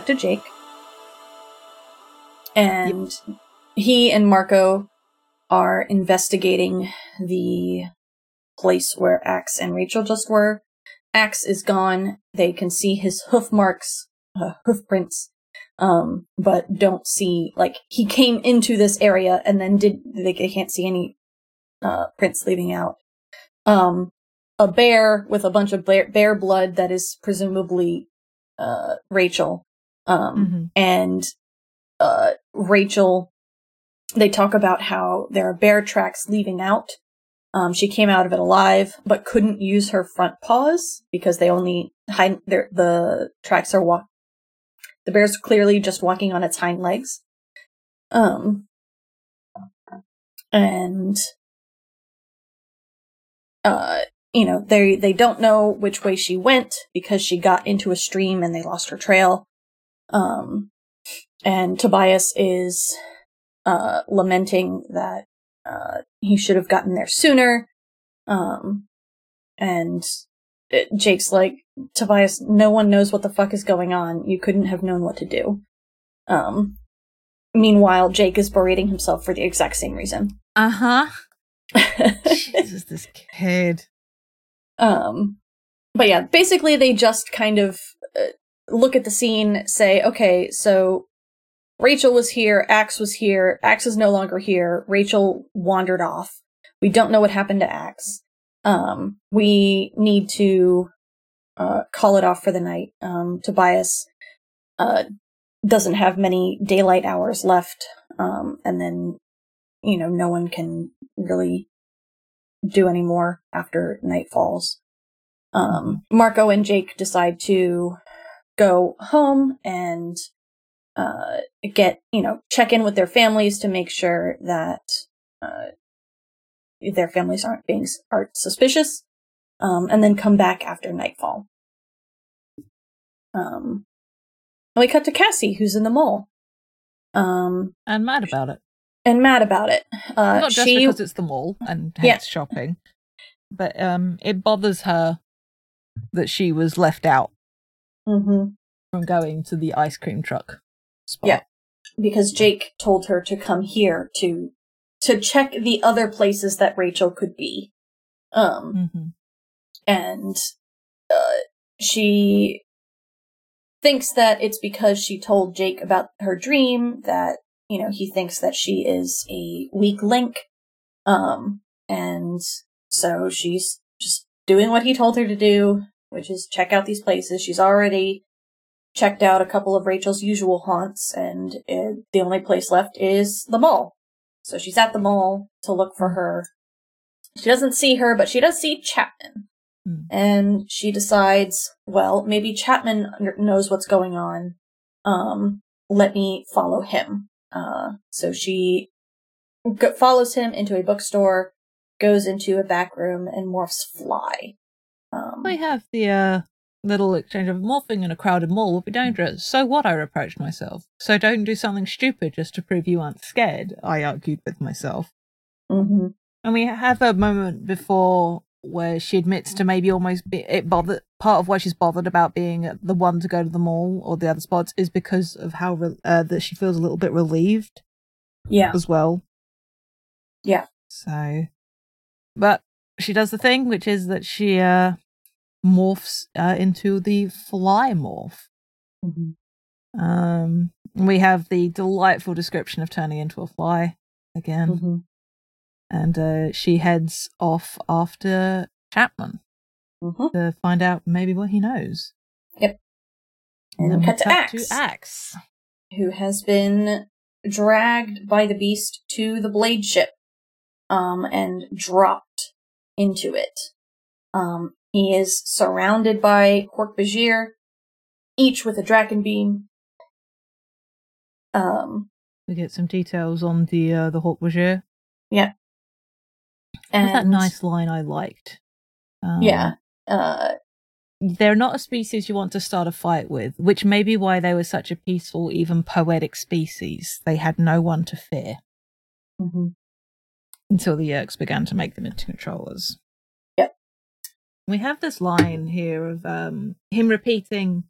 cut to Jake. And he and Marco are investigating the place where Ax and Rachel just were. Ax is gone. They can see his hoof marks, uh, hoof prints, um, but don't see, like, he came into this area and then did, they, they can't see any, uh, prints leaving out. Um, a bear with a bunch of bear, bear blood that is presumably, uh, Rachel. Um, Mm-hmm. and, uh, Rachel, they talk about how there are bear tracks leaving out. Um, she came out of it alive, but couldn't use her front paws because they only hind, their, the tracks are walk. The bear's clearly just walking on its hind legs. Um, and, uh, you know, they, they don't know which way she went because she got into a stream and they lost her trail. Um, and Tobias is, uh, lamenting that, uh, he should have gotten there sooner. Um, and uh, Jake's like, Tobias, no one knows what the fuck is going on. You couldn't have known what to do. Um, meanwhile, Jake is berating himself for the exact same reason. Uh huh. Jesus, this kid. Um, but yeah, basically they just kind of uh, look at the scene, say, okay, so Rachel was here, Ax was here, Ax is no longer here, Rachel wandered off. We don't know what happened to Ax. Um, we need to uh, call it off for the night. Um, Tobias uh, doesn't have many daylight hours left, um, and then, you know, no one can really do any more after night falls. Um, Marco and Jake decide to go home and uh, get, you know, check in with their families to make sure that uh, their families aren't being aren't suspicious, um, and then come back after nightfall. Um, and we cut to Cassie, who's in the mall, um, And mad about it. and mad about it. Uh, Not just she, because it's the mall and hence Yeah. shopping, but um, it bothers her that she was left out Mhm. from going to the ice cream truck spot. Yeah. because Jake told her to come here to to check the other places that Rachel could be. Um, hmm and uh, she thinks that it's because she told Jake about her dream that you know he thinks that she is a weak link, um, and so she's just doing what he told her to do, which is check out these places. She's already checked out a couple of Rachel's usual haunts, and uh, the only place left is the mall. So she's at the mall to look for her. She doesn't see her, but she does see Chapman Hmm. and she decides, well, maybe Chapman knows what's going on. Um, let me follow him. Uh, so she go- follows him into a bookstore, goes into a back room, and morphs Fly. Um, We have the uh, little exchange of morphing in a crowded mall would be dangerous. So what? I reproached myself. So don't do something stupid just to prove you aren't scared. I argued with myself. mhm. And we have a moment before where she admits to maybe almost be it bothered. Part of why she's bothered about being the one to go to the mall or the other spots is because of how re- uh, that she feels a little bit relieved Yeah. as well. Yeah. So, but she does the thing, which is that she uh, morphs uh, into the fly morph. Mhm. Um, we have the delightful description of turning into a fly again, Mhm. and uh, she heads off after Chapman Mhm. to find out maybe what he knows. Yep. And then we cut to Ax. to Ax. who has been dragged by the beast to the blade ship um and dropped into it um he is surrounded by Hork-Bajir, each with a Dracon beam um We get some details on the uh, the Hork-Bajir. and that nice line I liked. Um, yeah uh they're not a species you want to start a fight with, which may be why they were such a peaceful, even poetic species. They had no one to fear mhm. Until the Yeerks began to make them into controllers. Yep. We have this line here of um, him repeating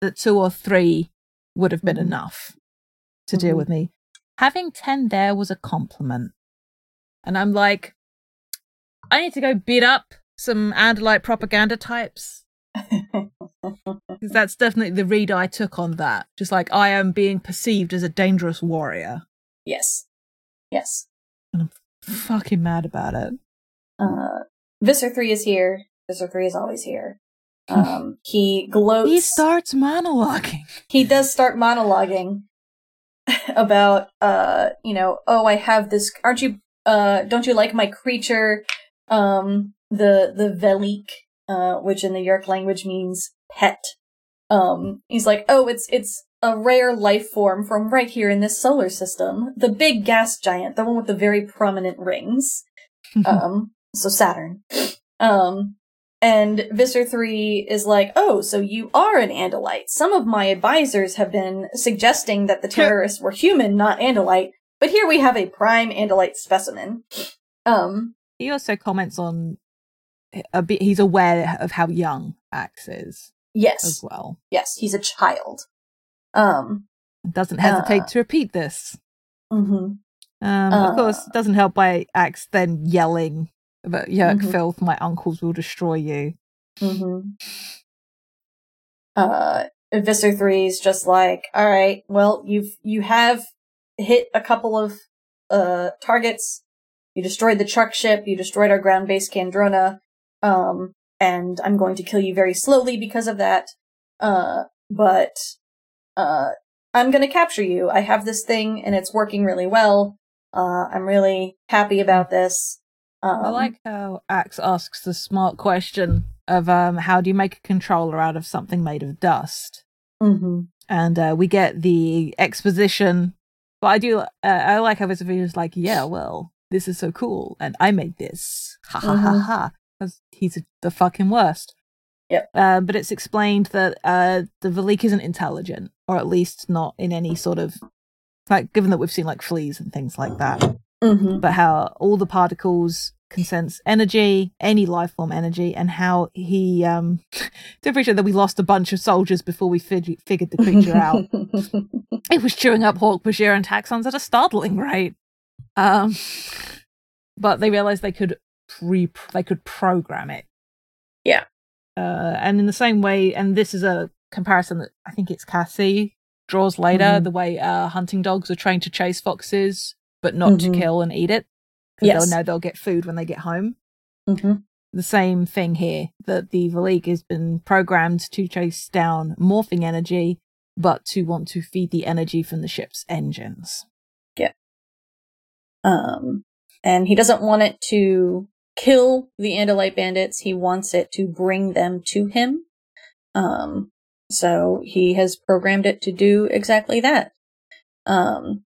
that two or three would have been enough to deal Mhm. with me. Having 10 there was a compliment. And I'm like, I need to go beat up some Andalite propaganda types. Because that's definitely the read I took on that. Just like, I am being perceived as a dangerous warrior. yes. Yes. Fucking mad about it. Uh, Visser 3 is here. Visser 3 is always here. Um, he gloats. He starts monologuing. he does start monologuing about uh you know oh i have this aren't you uh don't you like my creature um the the Veleek uh which in the Yeerk language means pet um he's like oh it's it's a rare life form from right here in this solar system the big gas giant the one with the very prominent rings um so saturn um and Visser 3 is like, oh, so you are an Andalite. Some of my advisors have been suggesting that the terrorists were human, not Andalite, but here we have a prime Andalite specimen. Um, he also comments on a bit, he's aware of how young Ax is yes, as well. yes, he's a child. Um, Doesn't hesitate Uh. to repeat this. Mm-hmm. Um, of course, Uh. it doesn't help by Ax then yelling about Yeerk Mhm. filth, my uncles will destroy you. Mm-hmm. Uh, Visser 3 is just like, all right, well, you've, you have hit a couple of, uh, targets. You destroyed the truck ship, you destroyed our ground base Kandrona. um, and I'm going to kill you very slowly because of that. Uh, but, uh, I'm gonna capture you. I have this thing and it's working really well. Uh, I'm really happy about this. Um, I like how Ax asks the smart question of um, how do you make a controller out of something made of dust? mhm. and uh, we get the exposition. But I do, uh, I like how Visafina is like, yeah, well, this is so cool, and I made this, ha ha ha Mhm. ha, because he's the fucking worst. Yep. Uh, but it's explained that uh, the Veleek isn't intelligent, or at least not in any sort of like, given that we've seen like fleas and things like that. Mhm. But how all the particles can sense energy, any life form energy, and how he um to appreciate that we lost a bunch of soldiers before we fig- figured the creature out. It was chewing up Hork-Bajir, and Taxxons at a startling rate. Um, but they realized they could pre they could program it. Yeah. Uh, and in the same way, and this is a comparison that I think it's Cassie draws later. Mhm. The way uh, hunting dogs are trained to chase foxes, but not Mhm. to kill and eat it. Because Yes. they'll know they'll get food when they get home Mhm. the same thing here that the Veleek has been programmed to chase down morphing energy, but to want to feed the energy from the ship's engines. Yeah. Um, and he doesn't want it to kill the Andalite bandits. He wants it to bring them to him. Um, so he has programmed it to do exactly that. Um,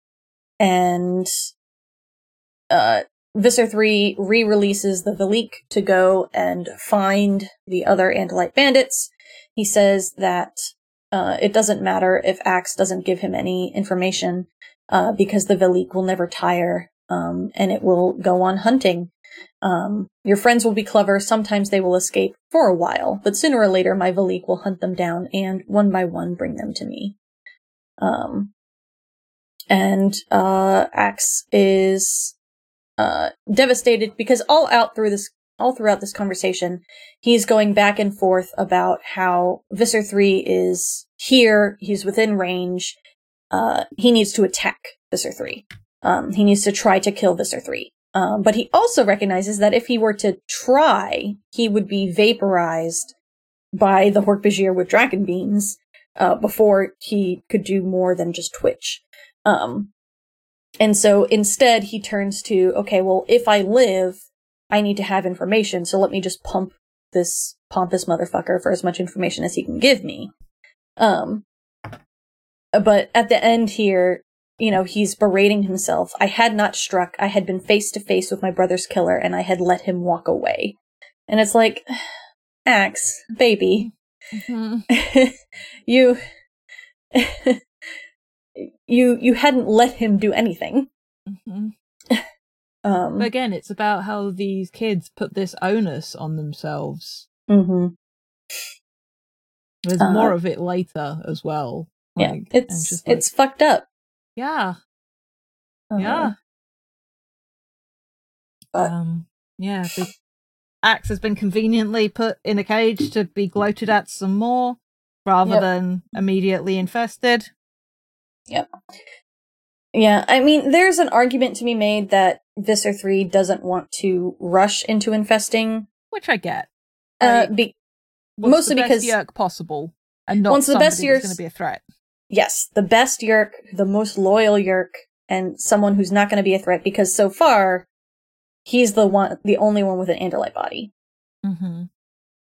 and, uh, Visser 3 re-releases the Veleek to go and find the other Andalite bandits. He says that, uh, it doesn't matter if Ax doesn't give him any information, uh, because the Veleek will never tire, um, and it will go on hunting. Um, your friends will be clever. Sometimes they will escape for a while, but sooner or later my Veleek will hunt them down and one by one bring them to me. Um, and, uh, Axe is, uh, devastated because all out through this, all throughout this conversation, he's going back and forth about how Visser 3 is here, he's within range, uh, he needs to attack Visser 3. Um, he needs to try to kill Visser 3. Um, but he also recognizes that if he were to try, he would be vaporized by the Hork-Bajir with Dracon beams, uh, before he could do more than just twitch. Um, and so instead he turns to, okay, well, if I live, I need to have information, so let me just pump this pompous motherfucker for as much information as he can give me. Um, but at the end here, you know, he's berating himself. I had not struck. I had been face to face with my brother's killer and I had let him walk away. And it's like, Ax, baby, you, you, you hadn't let him do anything. Um, But again, it's about how these kids put this onus on themselves Mm-hmm. There's Uh, more of it later as well. Yeah, Like, and it's just like, it's fucked up. Yeah, Uh, yeah. But- um, yeah. The Ax has been conveniently put in a cage to be gloated at some more, rather Yep. than immediately infested. Yep. Yeah, I mean, there's an argument to be made that Visser 3 doesn't want to rush into infesting. Which I get. Uh, be- mostly the best because- Yeerk possible, and not Once the best years- going to be a threat. Yes, the best Yeerk, the most loyal Yeerk, and someone who's not going to be a threat because so far, he's the one, the only one with an Andalite body. Mm-hmm.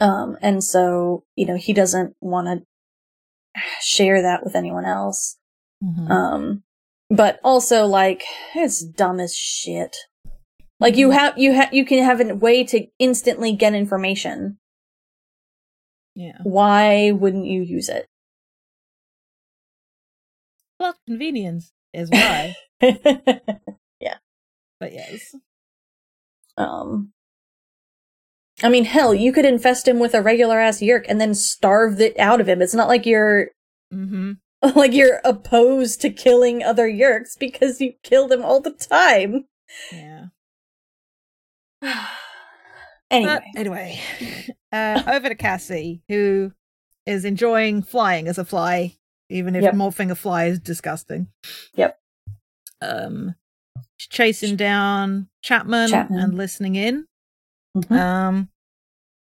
Um, and so, you know, he doesn't want to share that with anyone else. Mm-hmm. Um, but also like it's dumb as shit. Like you Mm-hmm. have you have you can have a way to instantly get information. yeah. Why wouldn't you use it? Well, convenience is why. Yeah. But yes. um I mean hell, you could infest him with a regular ass Yeerk and then starve it out of him. It's not like you're Mm-hmm. like you're opposed to killing other Yeerks because you kill them all the time. Yeah. anyway. But anyway, uh, over to Cassie, who is enjoying flying as a fly, even if Yep. morphing a fly is disgusting. Yep. Um, chasing down Chapman, Chapman. and listening in. Mhm. Um,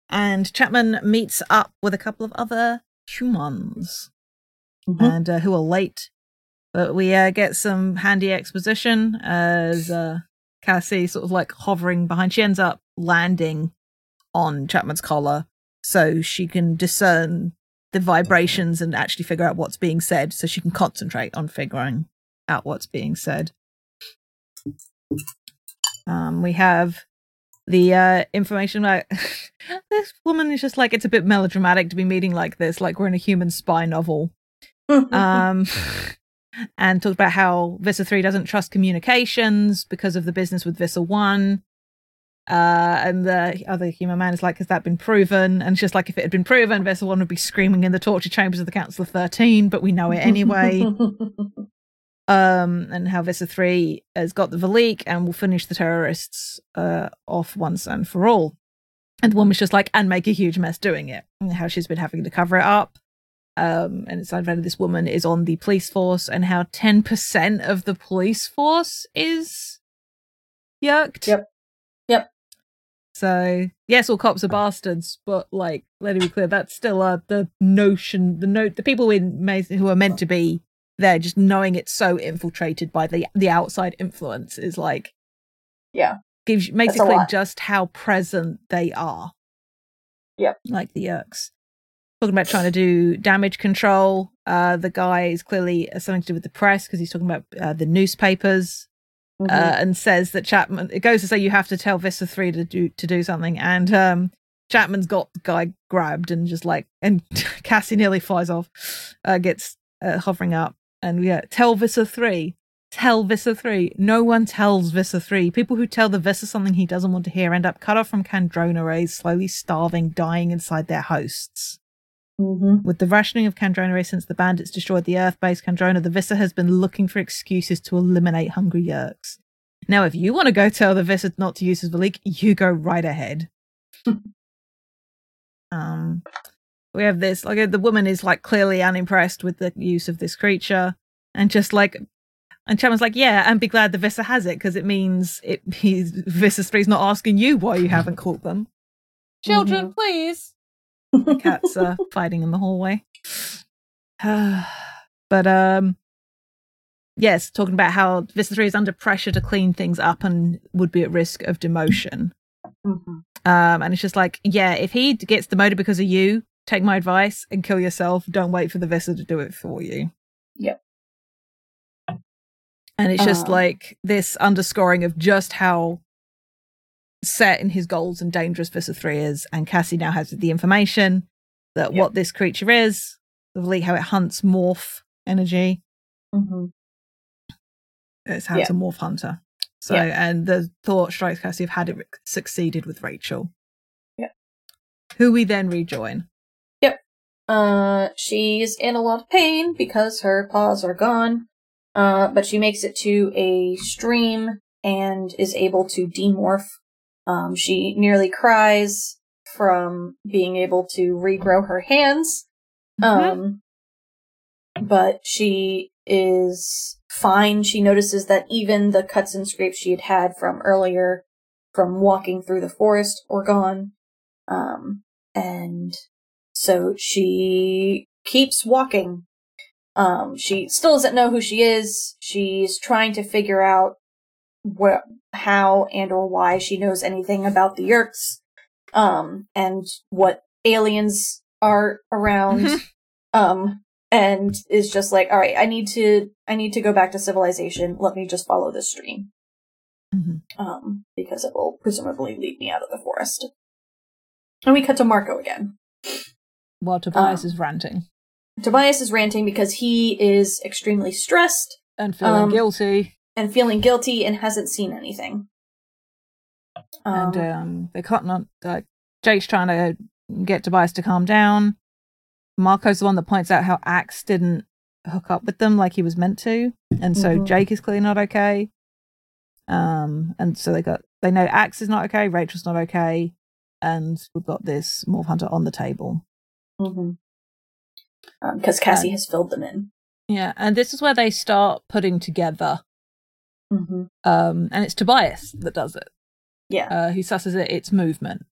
and Chapman meets up with a couple of other humans, Mhm. and uh, who are late. But we uh, get some handy exposition as uh, Cassie sort of like hovering behind. She ends up landing on Chapman's collar so she can discern the vibrations and actually figure out what's being said so she can concentrate on figuring out what's being said. Um, we have the uh, information about this woman is just like it's a bit melodramatic to be meeting like this, like we're in a human spy novel um, and talked about how Visser 3 doesn't trust communications because of the business with Visser 1. Uh, and the other human man is like, Has that been proven? And it's just like, if it had been proven, Visser 1 would be screaming in the torture chambers of the Council of 13, but we know it anyway. um, and how Visser 3 has got the Veleek and will finish the terrorists uh, off once and for all. And the woman's just like, and make a huge mess doing it. And how she's been having to cover it up um, and it's identified this woman is on the police force, and how ten percent of the police force is. Yep. Yep. So yes, all cops are bastards, but like, let me be clear, that's still uh, the notion, the note, the people in who are meant to be there, just knowing it's so infiltrated by the the outside influence is like, Yeah. gives makes That's it clear lot. just how present they are. Yep. Like the Yeerks talking about trying to do damage control. Uh, the guy is clearly uh, something to do with the press because he's talking about uh, the newspapers Mhm. uh, and says that Chapman. It goes to say you have to tell Visser three to do to do something, and um, Chapman's got the guy grabbed and just like, and Cassie nearly flies off, uh, gets uh, hovering up, and yeah, tell Visser three. Tell Visser 3. No one tells Visser 3. People who tell the Visser something he doesn't want to hear end up cut off from Kandrona rays, slowly starving, dying inside their hosts. Mhm. With the rationing of Kandrona since the bandits destroyed the Earth base Kandrona, the Visser has been looking for excuses to eliminate hungry Yeerks. Now, if you want to go tell the Visser not to use his Veleek, you go right ahead. um, we have this like the woman is like clearly unimpressed with the use of this creature, and just like, and Chapman's like, yeah, and be glad the Visser has it because it means it he's Visser three's not asking you why you haven't caught them. Children, please the cats are fighting in the hallway. but um yes, talking about how Visser 3 is under pressure to clean things up and would be at risk of demotion. Mhm. Um and it's just like, yeah, if he gets demoted because of you, take my advice and kill yourself. Don't wait for the Visser to do it for you. Yep. And it's just Um, like this underscoring of just how set in his goals and dangerous Visser 3 is. And Cassie now has the information that Yep. what this creature is, the how it hunts morph energy. Mhm. It's how Yeah. it's a morph hunter. So, Yeah. and the thought strikes Cassie of had it succeeded with Rachel. Yeah. Who we then rejoin. Uh, she's in a lot of pain because her paws are gone. Uh, but she makes it to a stream and is able to demorph. Um, she nearly cries from being able to regrow her hands. Um, but she is fine. She notices that even the cuts and scrapes she had had from earlier from walking through the forest were gone. Um, and so she keeps walking. Um, she still doesn't know who she is. She's trying to figure out what, how and or why she knows anything about the Yeerks, um, and what aliens are around. Mhm. Um, and is just like, all right, I need to, I need to go back to civilization. Let me just follow this stream. Mhm. Um, because it will presumably lead me out of the forest. And we cut to Marco again. While Tobias Um, is ranting Tobias is ranting because he is extremely stressed and feeling um, guilty. And feeling guilty and hasn't seen anything. Um, and um, they can't not like Jake's trying to get Tobias to calm down. Marco's the one that points out how Ax didn't hook up with them like he was meant to, and so Mhm. Jake is clearly not okay. Um, and so they got they know Ax is not okay, Rachel's not okay, and we've got this Morph Hunter on the table. because Cassie Uh, has filled them in. Yeah, and this is where they start putting together. Mm-hmm. Um, and it's Tobias that does it. Yeah. uh, who susses it, its movement.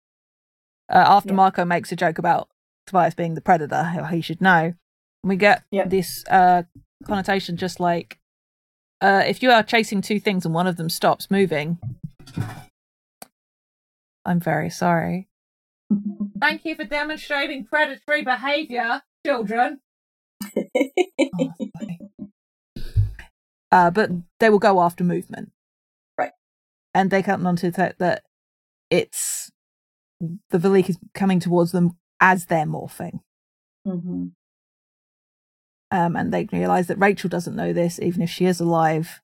Uh, after Yeah. Marco makes a joke about Tobias being the predator, he should know, we get Yeah. this uh, connotation just like uh, if you are chasing two things and one of them stops moving, I'm very sorry. Thank you for demonstrating predatory behavior, children. uh, but they will go after movement. Right. And they come onto the fact that it's the Veleek is coming towards them as they're morphing. hmm Um, and they realize that Rachel doesn't know this, even if she is alive.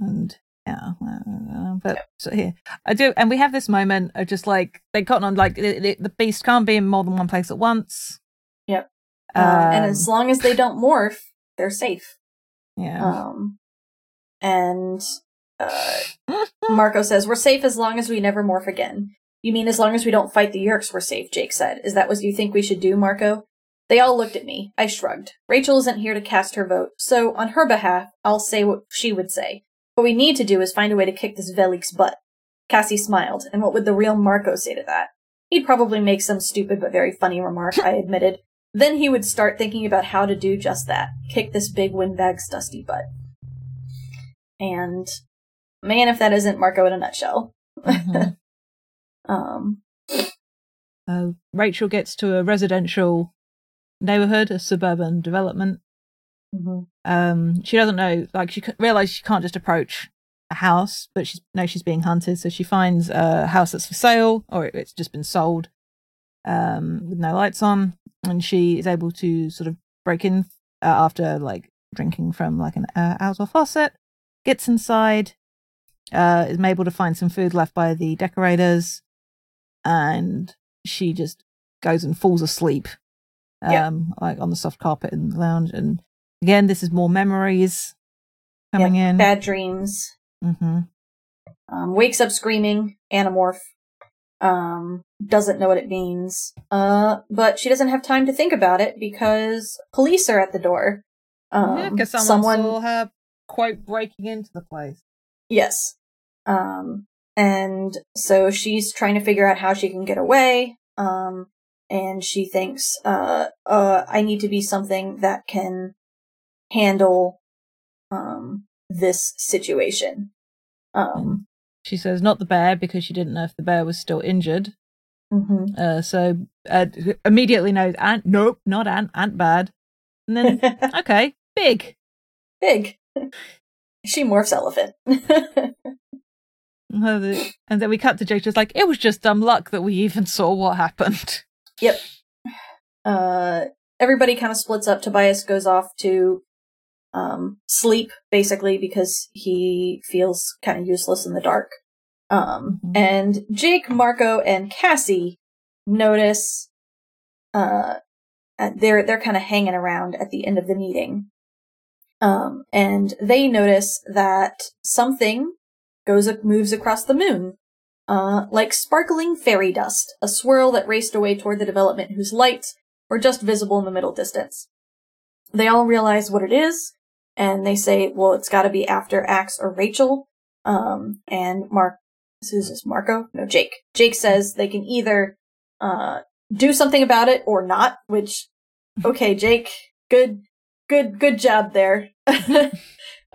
And yeah, uh, but so here I do, and we have this moment of just like they got on like the beast can't be in more than one place at once. Yep. Um, Uh, and as long as they don't morph, they're safe. Yeah, Um, and uh, Marco says, We're safe as long as we never morph again. You mean as long as we don't fight the Yeerks, we're safe, Jake said. Is that what you think we should do, Marco? They all looked at me. I shrugged. Rachel isn't here to cast her vote, so on her behalf, I'll say what she would say. What we need to do is find a way to kick this Veleek's butt. Cassie smiled, and what would the real Marco say to that? He'd probably make some stupid but very funny remark, I admitted. Then he would start thinking about how to do just that kick this big windbag's dusty butt. And man, if that isn't Marco in a nutshell. Mhm. Um, Uh, Rachel gets to a residential neighborhood, a suburban development. Um, she doesn't know, like, she realizes she can't just approach a house, but she knows she's being hunted. So she finds a house that's for sale, or it's just been sold, um, with no lights on, and she is able to sort of break in uh, after like drinking from like an uh, outdoor faucet. Gets inside, uh, is able to find some food left by the decorators, and she just goes and falls asleep, um, Yeah. like on the soft carpet in the lounge. And again, this is more memories coming in. bad dreams. Mm-hmm. Um, wakes up screaming, Animorph. Um, doesn't know what it means. Uh, but she doesn't have time to think about it because police are at the door. Um, because someone, saw her quote breaking into the place. Yes. Um, and so she's trying to figure out how she can get away. Um, and she thinks, uh, uh, I need to be something that can handle, um, this situation. Um, She says not the bear because she didn't know if the bear was still injured. mhm. Uh, so uh, immediately knows ant. Nope, not ant. Ant bad. And then okay, big. Big. She morphs elephant. And then we cut to Jake just like it was just dumb luck that we even saw what happened. Yep. Uh, everybody kind of splits up. Tobias goes off to um, sleep, basically, because he feels kind of useless in the dark. Um, Mhm. and Jake, Marco, and Cassie notice, uh, uh, they're, they're kind of hanging around at the end of the meeting. Um, and they notice that something goes, moves across the moon. Uh, like sparkling fairy dust, a swirl that raced away toward the development whose lights were just visible in the middle distance. They all realize what it is, and they say, well, it's gotta be after Ax or Rachel. Um, and Mark, who's this, Marco? No, Jake. Jake says they can either, uh, do something about it or not, which, okay, Jake, good, good, good job there.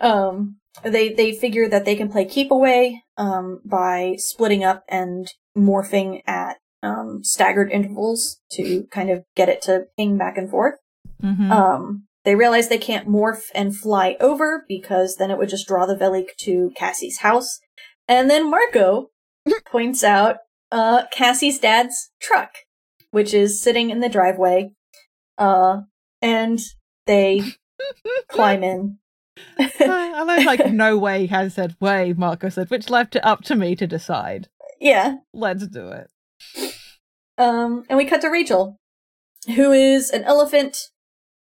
um, they, they figure that they can play keep away, um, by splitting up and morphing at, um, staggered intervals to kind of get it to ping back and forth. Mhm. Um, they realize they can't morph and fly over because then it would just draw the Veleek to Cassie's house. And then Marco points out uh, Cassie's dad's truck, which is sitting in the driveway. Uh, and they climb in. I love like no way has said way, Marco said, which left it up to me to decide. yeah. Let's do it. Um, and we cut to Rachel, who is an elephant.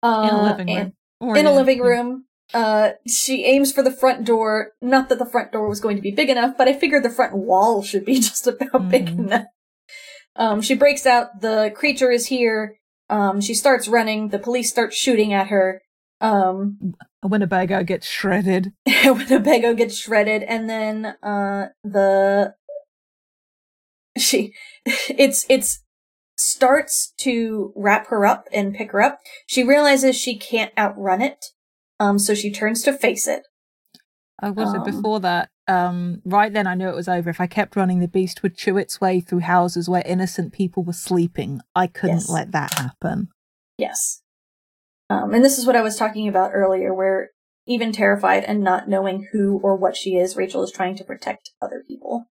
Uh, In a living room. Or in a living room. Uh, she aims for the front door. Not that the front door was going to be big enough, but I figured the front wall should be just about big Mhm. enough. Um, she breaks out. The creature is here. Um, she starts running. The police start shooting at her. Um, Winnebago gets shredded. Winnebago gets shredded, and then uh, the she it's it's starts to wrap her up and pick her up. She realizes she can't outrun it, um, so she turns to face it. I was Um, before that. Um, right then, I knew it was over. If I kept running, the beast would chew its way through houses where innocent people were sleeping. I couldn't Yes. let that happen. Yes. Um, and this is what I was talking about earlier, where even terrified and not knowing who or what she is, Rachel is trying to protect other people.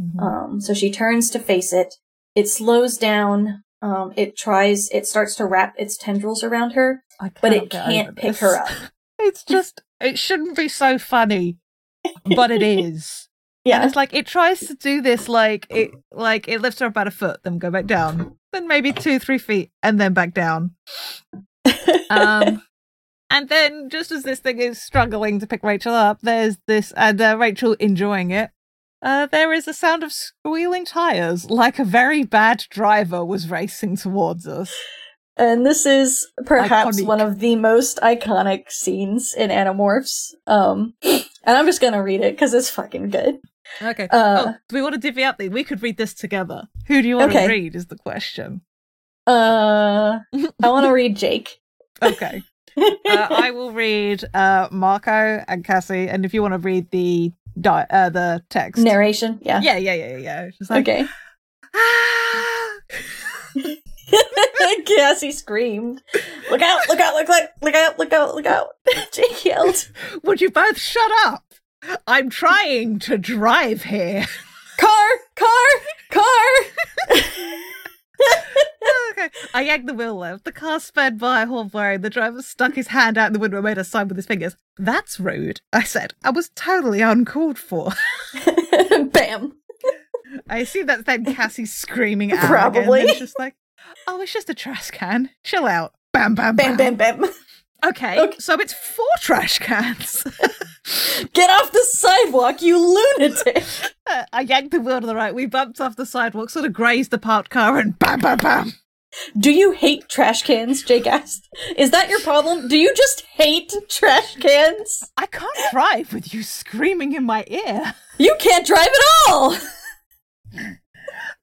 Mhm. Um, so she turns to face it. It slows down. Um, it tries, it starts to wrap its tendrils around her, but it can't pick her up. It's just, it shouldn't be so funny, but it is. And Yeah. it's like it tries to do this, like it, like it lifts her about a foot, then go back down, then maybe two, three feet, and then back down. Um, and then just as this thing is struggling to pick Rachel up, there's this, and uh, Rachel enjoying it. Uh, there is a sound of squealing tires, like a very bad driver was racing towards us. and this is perhaps Iconic. one of the most iconic scenes in Animorphs. Um, and I'm just gonna read it because it's fucking good. Okay. Uh, oh, do we want to divvy up? We could read this together. Who do you want Okay. to read? Is the question. Uh, I want to read Jake. Okay. uh, I will read uh, Marco and Cassie, and if you want to read the di- uh, the text, Narration. Yeah. yeah, yeah, yeah, yeah. Just like, Okay. "Ah!" Cassie screamed. Look out, look out, look out, look out, look out, look out. Jake yelled. Would you both shut up? I'm trying to drive here. Car, car, car. okay. I yanked the wheel left. The car sped by, horn blaring. The driver stuck his hand out the window and made a sign with his fingers. That's rude, I said. I was totally uncalled for. Bam. I assume that's then Cassie screaming at Probably. It's just like, oh, it's just a trash can. Chill out. Bam, bam, Bam, bam. bam, bam. Okay, Okay. so it's four trash cans. Get off the sidewalk, you lunatic. I yanked the wheel to the right. We bumped off the sidewalk, sort of grazed the parked car, and bam, bam, bam. Do you hate trash cans? Jake asked. Is that your problem? Do you just hate trash cans? I can't drive with you screaming in my ear. You can't drive at all.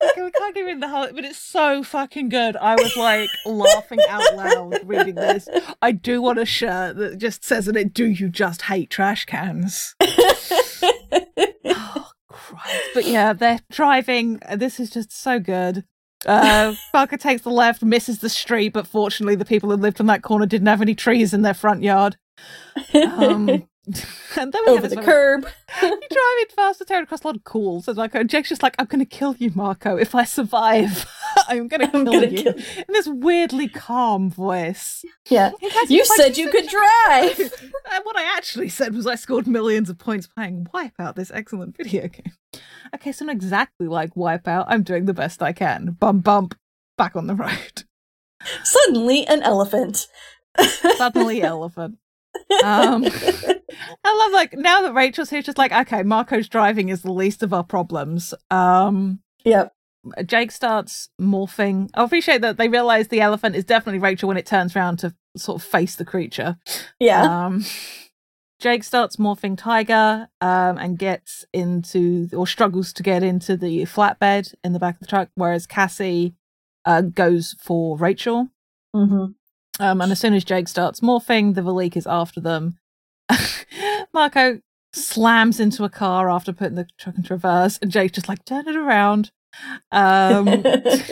Okay, we can't get in the whole, but it's so fucking good. I was like laughing out loud reading this. I do want a shirt that just says in it, "Do you just hate trash cans?" oh Christ! But yeah, they're driving. This is just so good. Uh, Parker takes the left, misses the street, but fortunately, the people who lived on that corner didn't have any trees in their front yard. Um, and then we Over the curb. you're driving fast, tearing across a lot of calls. And like, Jake's just like, I'm going to kill you, Marco, if I survive. I'm gonna kill I'm gonna you kill in this weirdly calm voice. Yeah. Fact, You like said you could drive. And what I actually said was I scored millions of points playing Wipeout, this excellent video game. Okay, so not exactly like Wipeout. I'm doing the best I can. Bump, bump, back on the road. Suddenly an elephant. Suddenly, elephant. Um, I love like now that Rachel's here, just like okay, Marco's driving is the least of our problems. Um, Yep. Jake starts morphing. I appreciate that they realize the elephant is definitely Rachel when it turns around to sort of face the creature. Yeah. Um, Jake starts morphing Tiger um, and gets into or struggles to get into the flatbed in the back of the truck, whereas Cassie uh, goes for Rachel. hmm Um, and as soon as Jake starts morphing, the Veleek is after them. Marco slams into a car after putting the truck into reverse, and Jake just like turn it around. Um,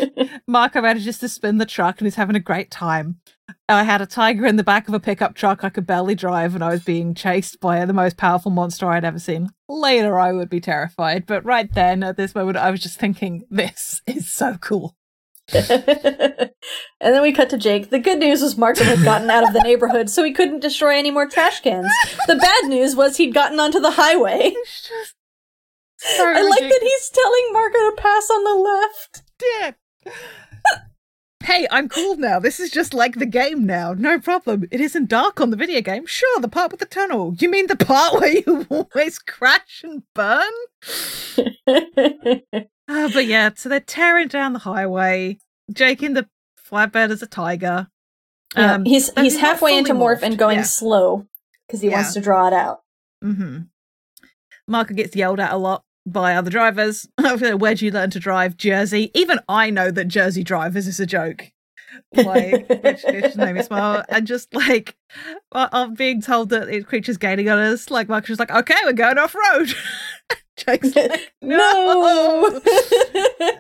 Marco manages to spin the truck and is having a great time. I had a tiger in the back of a pickup truck I could barely drive, and I was being chased by the most powerful monster I'd ever seen. Later, I would be terrified, but right then, at this moment, I was just thinking, this is so cool. and then we cut to Jake. The good news was Marco had gotten out of the neighborhood, so he couldn't destroy any more trash cans. The bad news was he'd gotten onto the highway. I like that he's telling Marco to pass on the left. dear. hey, I'm cool now. This is just like the game now. No problem. It isn't dark on the video game. Sure, the part with the tunnel. You mean the part where you always crash and burn? Uh, but yeah, so they're tearing down the highway. Jake in the flatbed as a tiger. Yeah, Um, he's he's halfway into morph and going yeah. slow because he wants to draw it out. Mm-hmm. Marco gets yelled at a lot by other drivers. Where'd you learn to drive? Jersey. Even I know that Jersey drivers is a joke. Like, which, which made me smile. And just like, I'm being told that the creature's gaining on us. Like, Marco's just like, okay, we're going off road. Jake's like, no.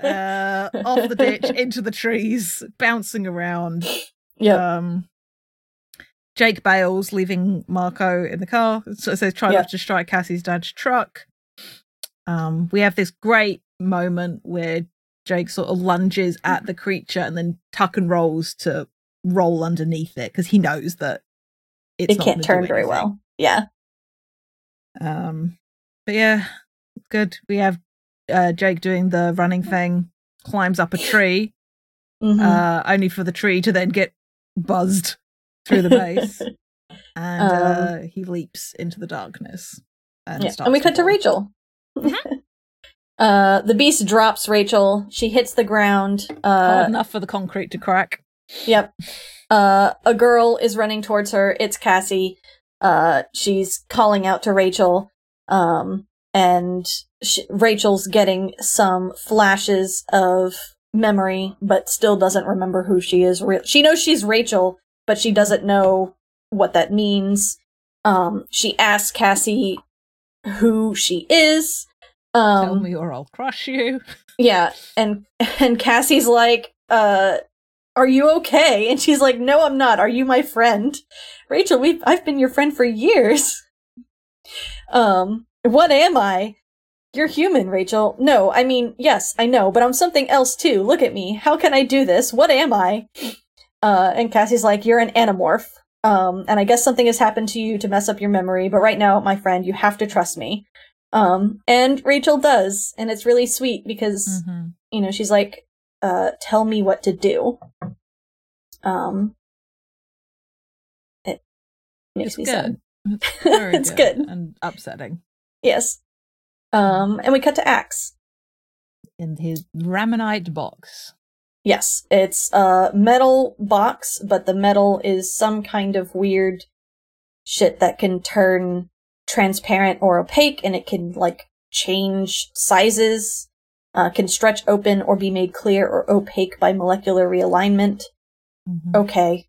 uh, off the ditch, into the trees, bouncing around. yep. Um, Jake bails, leaving Marco in the car. So it says, try Yeah. not to strike Cassie's dad's truck. Um, we have this great moment where Jake sort of lunges at the creature and then tuck and rolls to roll underneath it because he knows that it's it not can't turn very well. Yeah. Um, but yeah, good. We have uh, Jake doing the running thing, climbs up a tree, Mhm. uh, only for the tree to then get buzzed through the base, and Um, uh, he leaps into the darkness. And, Yeah. And we cut to. Rachel. Mhm. uh, the beast drops Rachel. She hits the ground. Uh, Hard enough for the concrete to crack. Yep. Uh, a girl is running towards her. It's Cassie. Uh, she's calling out to Rachel. Um, and sh- Rachel's getting some flashes of memory, but still doesn't remember who she is. She knows she's Rachel, but she doesn't know what that means. Um, she asks Cassie who she is. Um, Tell me or I'll crush you. yeah, and and Cassie's like, uh, "Are you okay?" And she's like, "No, I'm not. Are you my friend, Rachel? We I've been your friend for years." Um, what am I? You're human, Rachel. No, I mean, yes, I know, but I'm something else too. Look at me. How can I do this? What am I? Uh, and Cassie's like, "You're an Animorph." Um, and I guess something has happened to you to mess up your memory, but right now, my friend, you have to trust me. Um, and Rachel does, and it's really sweet because Mhm. you know, she's like, uh, tell me what to do. Um, it makes It's me good. sad. It's good. and upsetting. Yes. Um, and we cut to Ax. In his Ramonite box. Yes, it's a metal box, but the metal is some kind of weird shit that can turn transparent or opaque, and it can, like, change sizes, uh, can stretch open or be made clear or opaque by molecular realignment. Mhm. Okay.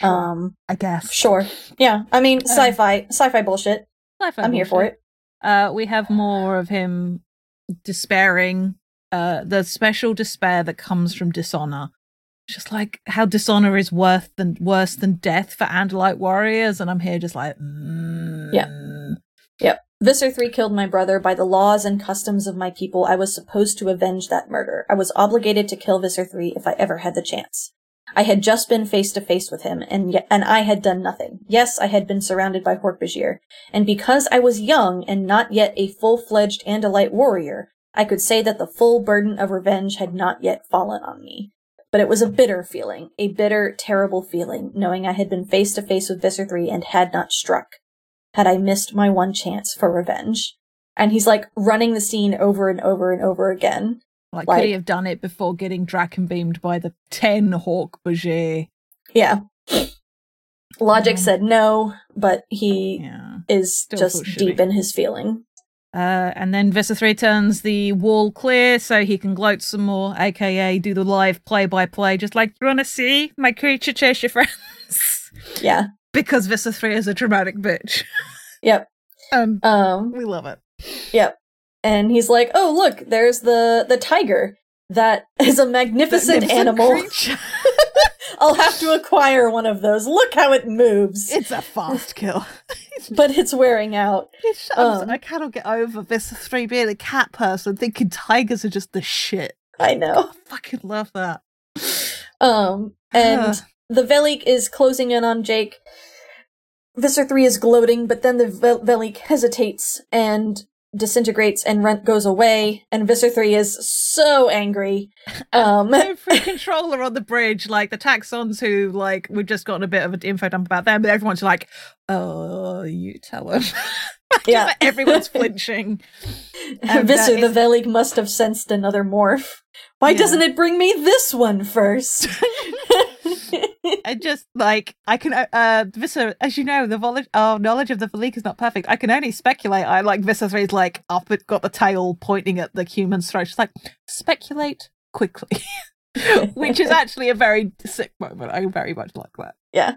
Um, I guess. Sure. Yeah. I mean, Um, sci-fi, sci-fi bullshit. Sci-fi I'm here for it. Uh, we have more of him despairing. Uh, the special despair that comes from dishonor. Just like how dishonor is worth than worse than death for Andalite warriors, and I'm here just like, mm. Yeah. Yep. Visser 3 killed my brother. By the laws and customs of my people, I was supposed to avenge that murder. I was obligated to kill Visser 3 if I ever had the chance. I had just been face to face with him, and yet, and I had done nothing. Yes, I had been surrounded by Hork-Bajir, and because I was young and not yet a full-fledged Andalite warrior, I could say that the full burden of revenge had not yet fallen on me. But it was a bitter feeling, a bitter, terrible feeling, knowing I had been face to face with Visser 3 and had not struck. Had I missed my one chance for revenge? And he's like running the scene over and over and over again. Like, Like- could he have done it before getting Dracon beamed by the 10 Hork-Bajir? Yeah. Logic Mhm. said no, but he Yeah. is just deep in his feeling. Uh, and then Visser 3 turns the wall clear so he can gloat some more, aka do the live play by play, just like, you want to see my creature chase your friends? Yeah. because Visser 3 is a dramatic bitch. Yep. Um, Um, we love it. Yep. And he's like, "Oh, look, there's the the tiger. That is a magnificent, Magnificent animal. I'll have to acquire one of those. Look how it moves. it's a fast kill. but it's wearing out. Um, I cannot get over Visser 3 being a cat person thinking tigers are just the shit. I know. I fucking love that. Um, and the Veleek is closing in on Jake. Visser 3 is gloating, but then the Vel- Veleek hesitates and disintegrates and Rent goes away, and Visser 3 is so angry. Um, free controller on the bridge, like the Taxxons who like we've just gotten a bit of an info dump about them, but everyone's like, "Oh, you tell them." Yeah. everyone's flinching. And Visser, that the is- Veleek must have sensed another morph. Why Yeah. doesn't it bring me this one first? I just like I can uh, uh Visser, as you know, the vol- our knowledge of the Veleek is not perfect. I can only speculate. I like Visser three's like up it got the tail pointing at the human's throat. She's like, speculate quickly. Which is actually a very sick moment. I very much like that. Yeah.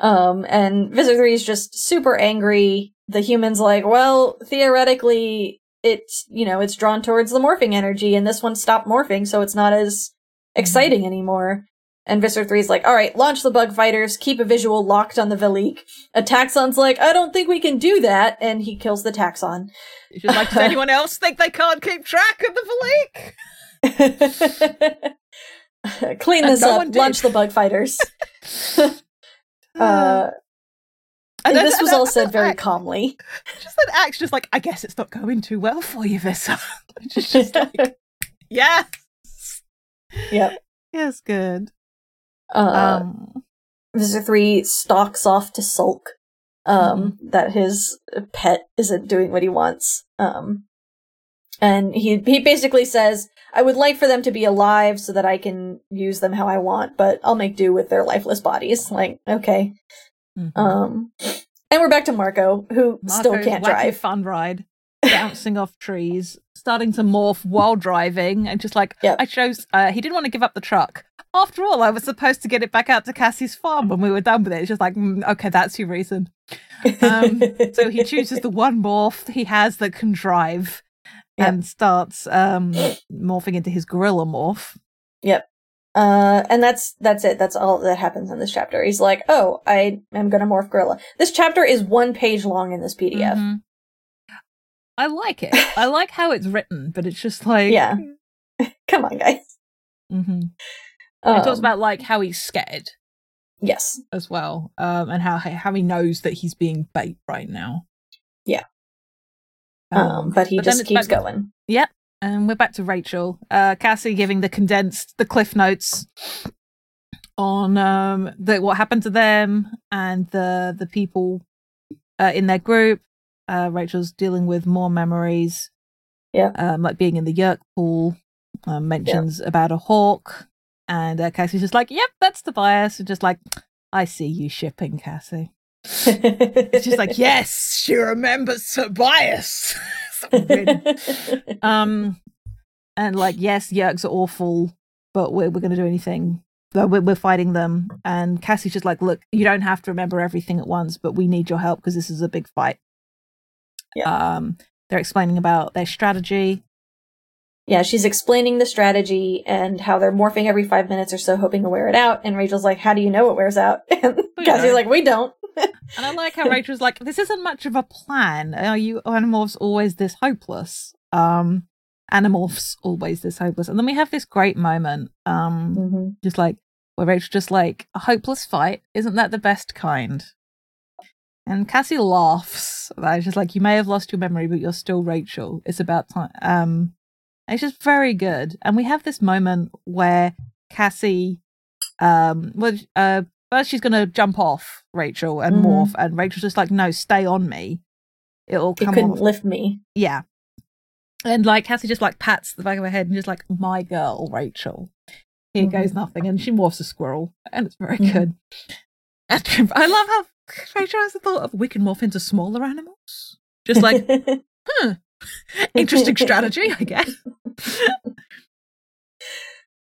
Um, and Visser 3 is just super angry. The human's like, well, theoretically, it's, you know, it's drawn towards the morphing energy, and this one stopped morphing, so it's not as exciting anymore. And Visser 3 is like, alright, launch the bug fighters, keep a visual locked on the Veleek. A Taxxon's like, I don't think we can do that, and he kills the Taxxon. It's just like, does anyone else think they can't keep track of the Veleek? Clean And this no up, launch the bug fighters. uh, And then- this was then- all and said very calmly. Just that Ax just like, I guess it's not going too well for you. Which is just like, yeah, yep. yes, good. Uh, Um, Visser 3 stalks off to sulk um, Mm-hmm. that his pet isn't doing what he wants. Um, and he, he basically says, I would like for them to be alive so that I can use them how I want, but I'll make do with their lifeless bodies. Like, okay. mhm. Um, and we're back to Marco, who still can't drive. Fun ride, bouncing off trees, starting to morph while driving, and just like Yep. I chose. Uh, he didn't want to give up the truck. After all, I was supposed to get it back out to Cassie's farm when we were done with it. It's just like, mm, okay, that's your reason. Um, So he chooses the one morph he has that can drive, Yep. and starts um, morphing into his gorilla morph. Yep. Uh, and that's that's it. That's all that happens in this chapter. He's like, "Oh, I am gonna morph gorilla." This chapter is one page long in this PDF. Mhm. I like it. I like how it's written, but it's just like Yeah. Come on, guys. Mm-hmm. Um, it talks about like how he's scared yes, as well, um, and how how he knows that he's being bait right now. Yeah. um, but he but just keeps going. And we're back to Rachel. Uh, Cassie giving the condensed, the cliff notes on um the what happened to them and the the people uh, in their group. Uh, Rachel's dealing with more memories. Yeah. Um, like being in the Yeerk pool. Um, mentions about a hawk, and uh, Cassie's just like, "Yep, that's Tobias." And just like, "I see you shipping, Cassie." It's just like, "Yes, she remembers Tobias." Um, and like, yes, Yeerks are awful, but we're we're gonna do anything. We're we're fighting them, and Cassie's just like, look, you don't have to remember everything at once, but we need your help because this is a big fight. Yeah. Um, they're explaining about their strategy. yeah, she's explaining the strategy and how they're morphing every five minutes or so, hoping to wear it out. And Rachel's like, "How do you know it wears out?" And Cassie's like, "We don't." And I like how Rachel's like, this isn't much of a plan. Are you Animorphs always this hopeless? Um, Animorphs always this hopeless. And then we have this great moment, um, hmm just like where Rachel just like a hopeless fight. Isn't that the best kind? And Cassie laughs. It's just like you may have lost your memory, but you're still Rachel. It's about time. Um, it's just very good. And we have this moment where Cassie, um, well, uh, first she's gonna jump off Rachel and Mhm. morph, and Rachel's just like, no, stay on me. It'll It come couldn't off. lift me. Yeah. And like Cassie just like pats the back of her head and just like, my girl, Rachel. Here Mhm. goes nothing. And she morphs a squirrel. And it's very Mhm. good. I love how Has the thought of we can morph into smaller animals. Just like, interesting strategy, I guess.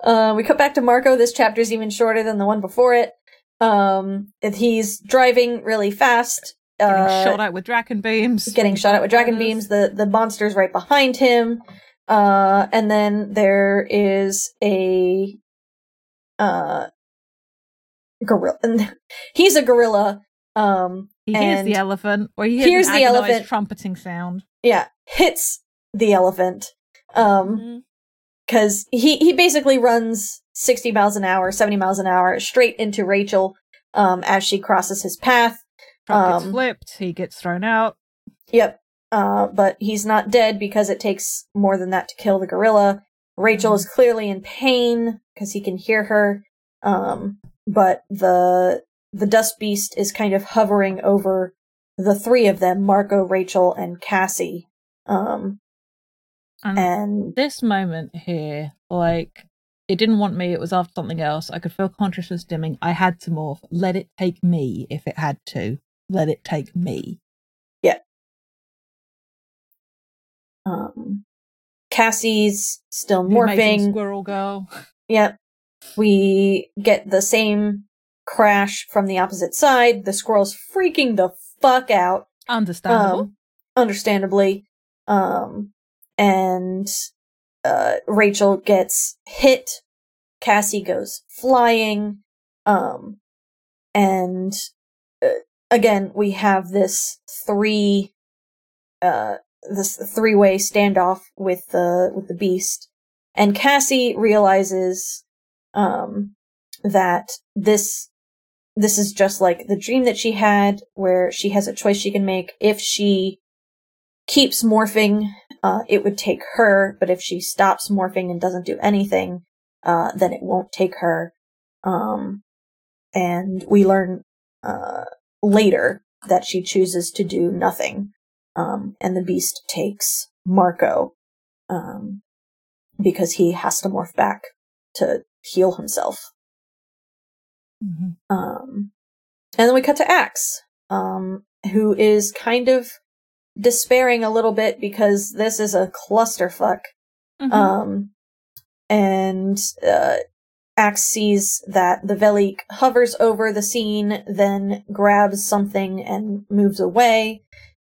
Uh, we cut back to Marco. This chapter is even shorter than the one before it. Um, he's driving really fast. Getting Uh, shot at with Dracon beams. getting shot at with Dracon beams. The the monster's right behind him. Uh, and then there is a uh gorilla. And he's a gorilla. Um, He hears the elephant, or he hears, hears the elephant. trumpeting sound. yeah, hits the elephant. Um, because he he basically runs 60 miles an hour 70 miles an hour straight into rachel um as she crosses his path Trump gets um, flipped. He gets thrown out. yep uh but he's not dead because it takes more than that to kill the gorilla rachel is clearly in pain because he can hear her um but the the dust beast is kind of hovering over the three of them marco rachel and cassie um And and this moment here, like, it didn't want me. It was after something else. I could feel consciousness dimming. I had to morph. Let it take me if it had to. Let it take me. um cassie's still morphing squirrel girl. Yep. We get the same crash from the opposite side. The squirrel's freaking the fuck out. Understandable. Um, understandably. Um, and uh, Rachel gets hit. Cassie goes flying. Um, and uh, again, we have this three, uh, this three way standoff with the with the beast. And Cassie realizes um, that this this is just like the dream that she had, where she has a choice she can make. If she keeps morphing, uh, it would take her, but if she stops morphing and doesn't do anything, uh, then it won't take her. Um, and we learn uh, later that she chooses to do nothing, um, and the beast takes Marco. Um, because he has to morph back to heal himself. Mhm. Um, and then we cut to Ax, um, who is kind of despairing a little bit because this is a clusterfuck. Mhm. Um, and uh, Ax sees that the Veleek hovers over the scene, then grabs something and moves away.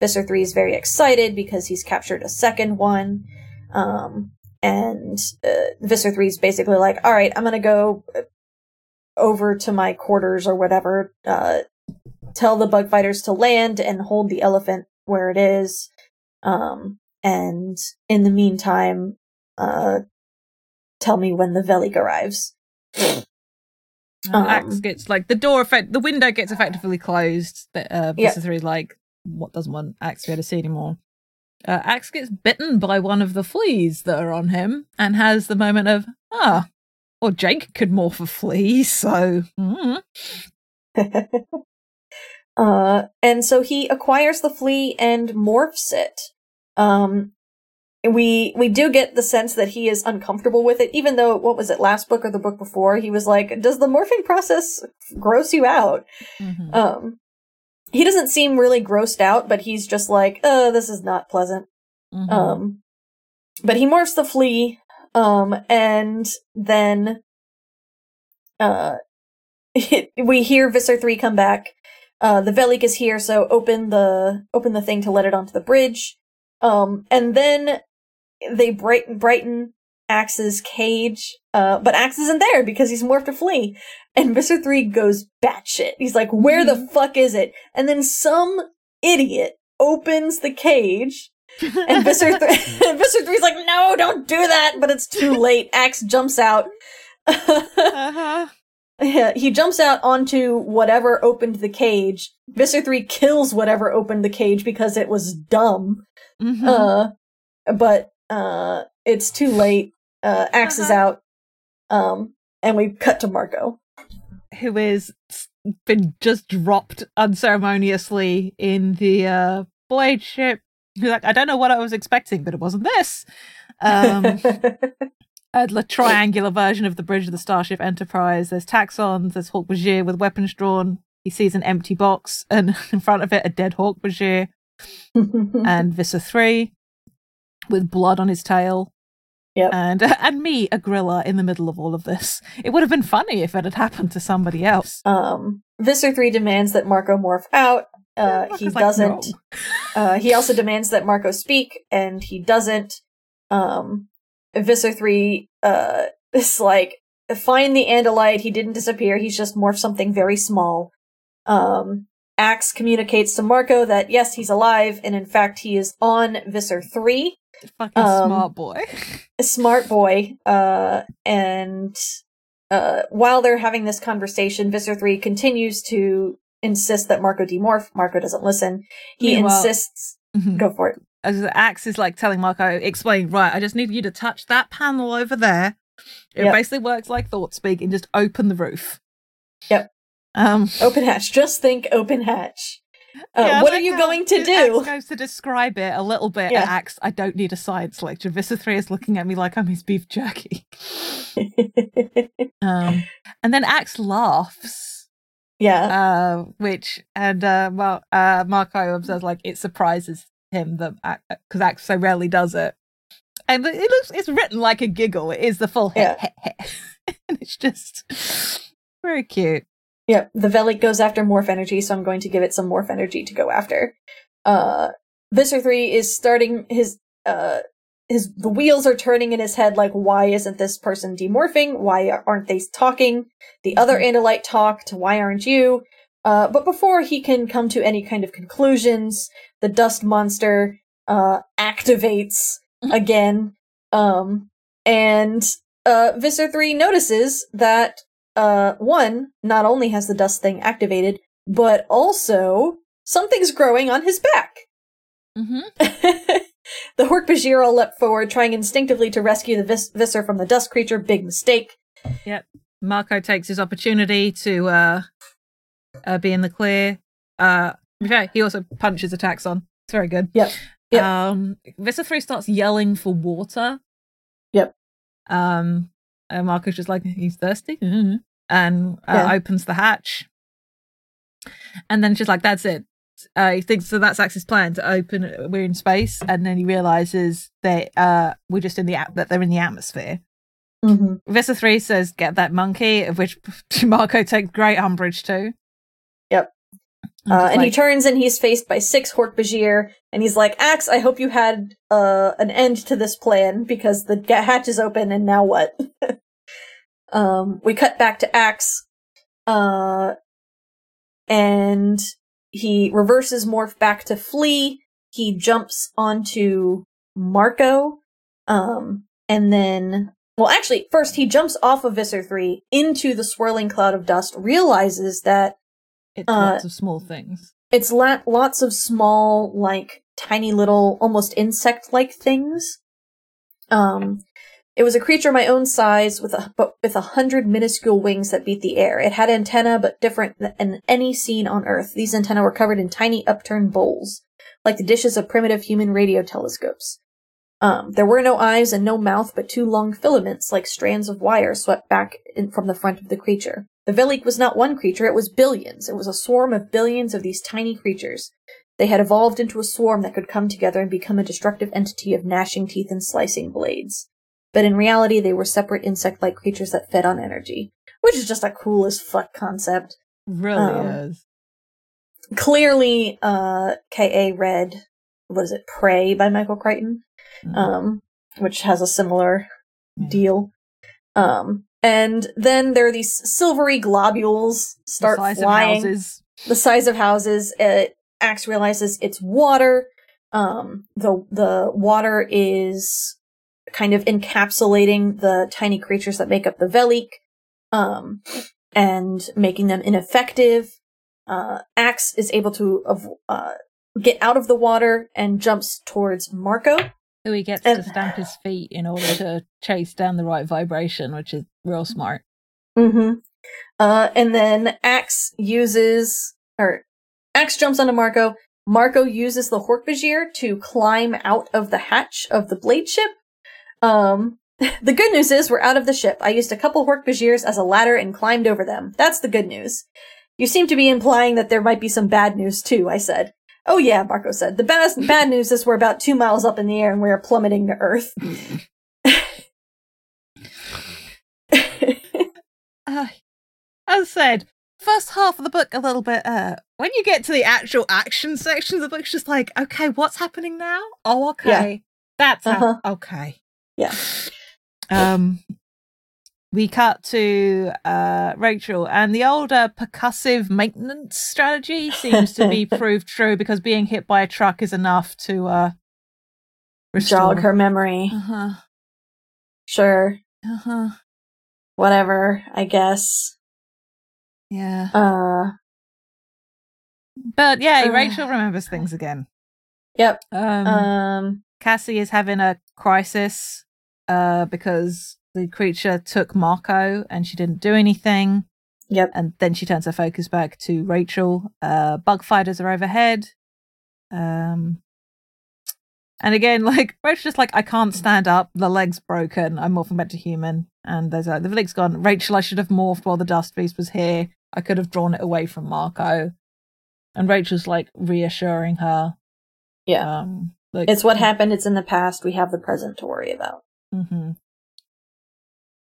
Visser 3 is very excited because he's captured a second one. Um, and uh, Visser 3 is basically like, all right, I'm going to go uh, over to my quarters or whatever, uh, tell the bug fighters to land and hold the elephant where it is. Um, and in the meantime, uh, tell me when the Veleek arrives. Um, Ax gets like the door effect, the window gets effectively closed. That uh, Yeah. Visser Three like, what doesn't want Ax to be able to see anymore? Uh, Ax gets bitten by one of the fleas that are on him and has the moment of ah, or Jake could morph a flea, so mm. uh, and so he acquires the flea and morphs it. Um, we we do get the sense that he is uncomfortable with it, even though what was it last book or the book before? He was like, "Does the morphing process gross you out?" Mhm. Um, he doesn't seem really grossed out, but he's just like, "Uh, this is not pleasant." Mhm. Um, but he morphs the flea, um, and then, uh, we hear Visser 3 come back. Uh, the Veleek is here, so open the, open the thing to let it onto the bridge. Um, and then they brighten, brighten, Ax's cage, uh, but Ax isn't there because he's morphed to flee. And Visser 3 goes batshit. He's like, where the fuck is it? And then some idiot opens the cage and Visser, th- Visser 3's like, no, don't do that. But it's too late. Ax jumps out. uh-huh. Yeah, he jumps out onto whatever opened the cage. Visser 3 kills whatever opened the cage because it was dumb. Mhm. Uh, but uh, it's too late. Uh, Ax is Uh-huh. out. Um, and we cut to Marco. who is been just dropped unceremoniously in the uh blade ship. He's like, I don't know what I was expecting, but it wasn't this. Um a triangular version of the bridge of the Starship Enterprise. There's Taxons, there's Hork-Bajir with weapons drawn. He sees an empty box and in front of it a dead Hork-Bajir and Visser 3 with blood on his tail. Yep. And and me, a gorilla, in the middle of all of this. It would have been funny if it had happened to somebody else. um, Visser 3 demands that Marco morph out. Uh, he doesn't. "No." Uh, he also demands that Marco speak, and he doesn't. Um, Visser 3 uh, is like, find the Andalite. He didn't disappear. He's just morphed something very small. Um, Ax communicates to Marco that yes, he's alive, and in fact, he is on Visser 3. Fucking Um, smart boy. smart boy. Uh, and uh, while they're having this conversation, Visser 3 continues to insist that Marco demorph. Marco doesn't listen. He Meanwhile- insists. Mhm. Go for it. As the Ax is like telling Marco, explain, right, I just need you to touch that panel over there. It Yep. basically works like thought speak and just open the roof. Yep. Um Open hatch. Just think open hatch. Uh, yeah, what are you going to do? Ax goes to describe it a little bit. Yeah. Ax, I don't need a science lecture. Visser 3 is looking at me like I'm his beef jerky. Um, and then Ax laughs, yeah. uh, which, and uh, Mar- uh, Marco observes like it surprises him that because Ax so rarely does it. And it looks, it's written like a giggle. It is the full Yeah. heh, heh, heh. and it's just very cute. Yep, the Veleek goes after morph energy, so I'm going to give it some morph energy to go after. Uh Visser 3 is starting his uh his the wheels are turning in his head like why isn't this person demorphing? Why aren't they talking? The other Andalite talked, why aren't you? Uh but before he can come to any kind of conclusions, the dust monster uh activates again. Um and uh Visser 3 notices that uh, one, not only has the dust thing activated, but also something's growing on his back. Mm-hmm. the Hork-Bajir all leapt forward, trying instinctively to rescue the vis- Visser from the dust creature. Big mistake. Yep. Marco takes his opportunity to uh, uh, be in the clear. Uh, okay, he also punches a Taxxon. It's very good. Yep. Yep. Um, Visser 3 starts yelling for water. Yep. Um, and Marco's just like, he's thirsty. Mhm. And uh, Yeah. opens the hatch. And then she's like, that's it. Uh, he thinks so that's Ax's plan to open we're in space and then he realizes that uh we're just in the at- that they're in the atmosphere Mm-hmm. Visser 3 says, get that monkey, of which Marco takes great umbrage to. Yep. Uh, and he turns and he's faced by six Hork-Bajir, and he's like, Ax, I hope you had uh, an end to this plan, because the hatch is open, and now what? um, we cut back to Axe, uh, and he reverses morph back to flee. He jumps onto Marco, um, and then, well, actually, first he jumps off of Visser 3 into the swirling cloud of dust, realizes that it's uh, lots of small things. it's la- lots of small, like tiny little, almost insect-like things. Um, it was a creature my own size with a but with a hundred minuscule wings that beat the air. It had antennae, but different than any seen on Earth. These antennae were covered in tiny upturned bowls, like the dishes of primitive human radio telescopes. Um, there were no eyes and no mouth, but two long filaments, like strands of wire, swept back in, from the front of the creature. The Veleek was not one creature, it was billions. It was a swarm of billions of these tiny creatures. They had evolved into a swarm that could come together and become a destructive entity of gnashing teeth and slicing blades. But in reality, they were separate insect-like creatures that fed on energy, which is just a cool as fuck concept. Really um, is. Clearly, uh, K.A. read, what is it, Prey by Michael Crichton, Mm. um, which has a similar Yeah. deal. Um, and then there are these silvery globules start the size flying of houses. the size of houses. Uh, Ax realizes it's water. Um, the the water is kind of encapsulating the tiny creatures that make up the Veleek, um, and making them ineffective. Uh, Ax is able to uh, get out of the water and jumps towards Marco. Who he gets and- to stamp his feet in order to chase down the right vibration, which is real smart. Mm-hmm. Uh, and then Ax uses, or Ax jumps onto Marco. Marco uses the Hork-Bajir to climb out of the hatch of the blade ship. Um, the good news is we're out of the ship. I used a couple Hork-Bajirs as a ladder and climbed over them. That's the good news. You seem to be implying that there might be some bad news too, I said. Oh yeah, Marco said. The bad, bad news is we're about two miles up in the air and we're plummeting to Earth. Uh, as I said, first half of the book a little bit. Uh, when you get to the actual action section of the book, it's just like, okay, what's happening now? Oh, okay, that's Uh-huh. okay. Yeah. Um, we cut to uh Rachel, and the older percussive maintenance strategy seems to be proved true because being hit by a truck is enough to uh restore. Jog her memory. Uh huh. Sure. Uh huh. Whatever, I guess. Yeah. Uh, But yeah, Uh. Rachel remembers things again. yep. Um, Um, Cassie is having a crisis uh, because the creature took Marco and she didn't do anything. yep. And then she turns her focus back to Rachel. Uh, bug fighters are overhead. Um, and again, like Rachel's just like, I can't stand up. The leg's broken. I'm morphing back to human. And there's like, the leg's gone. Rachel, I should have morphed while the dust beast was here. I could have drawn it away from Marco. And Rachel's like reassuring her. Yeah. Um, like, It's what happened. It's in the past. We have the present to worry about. hmm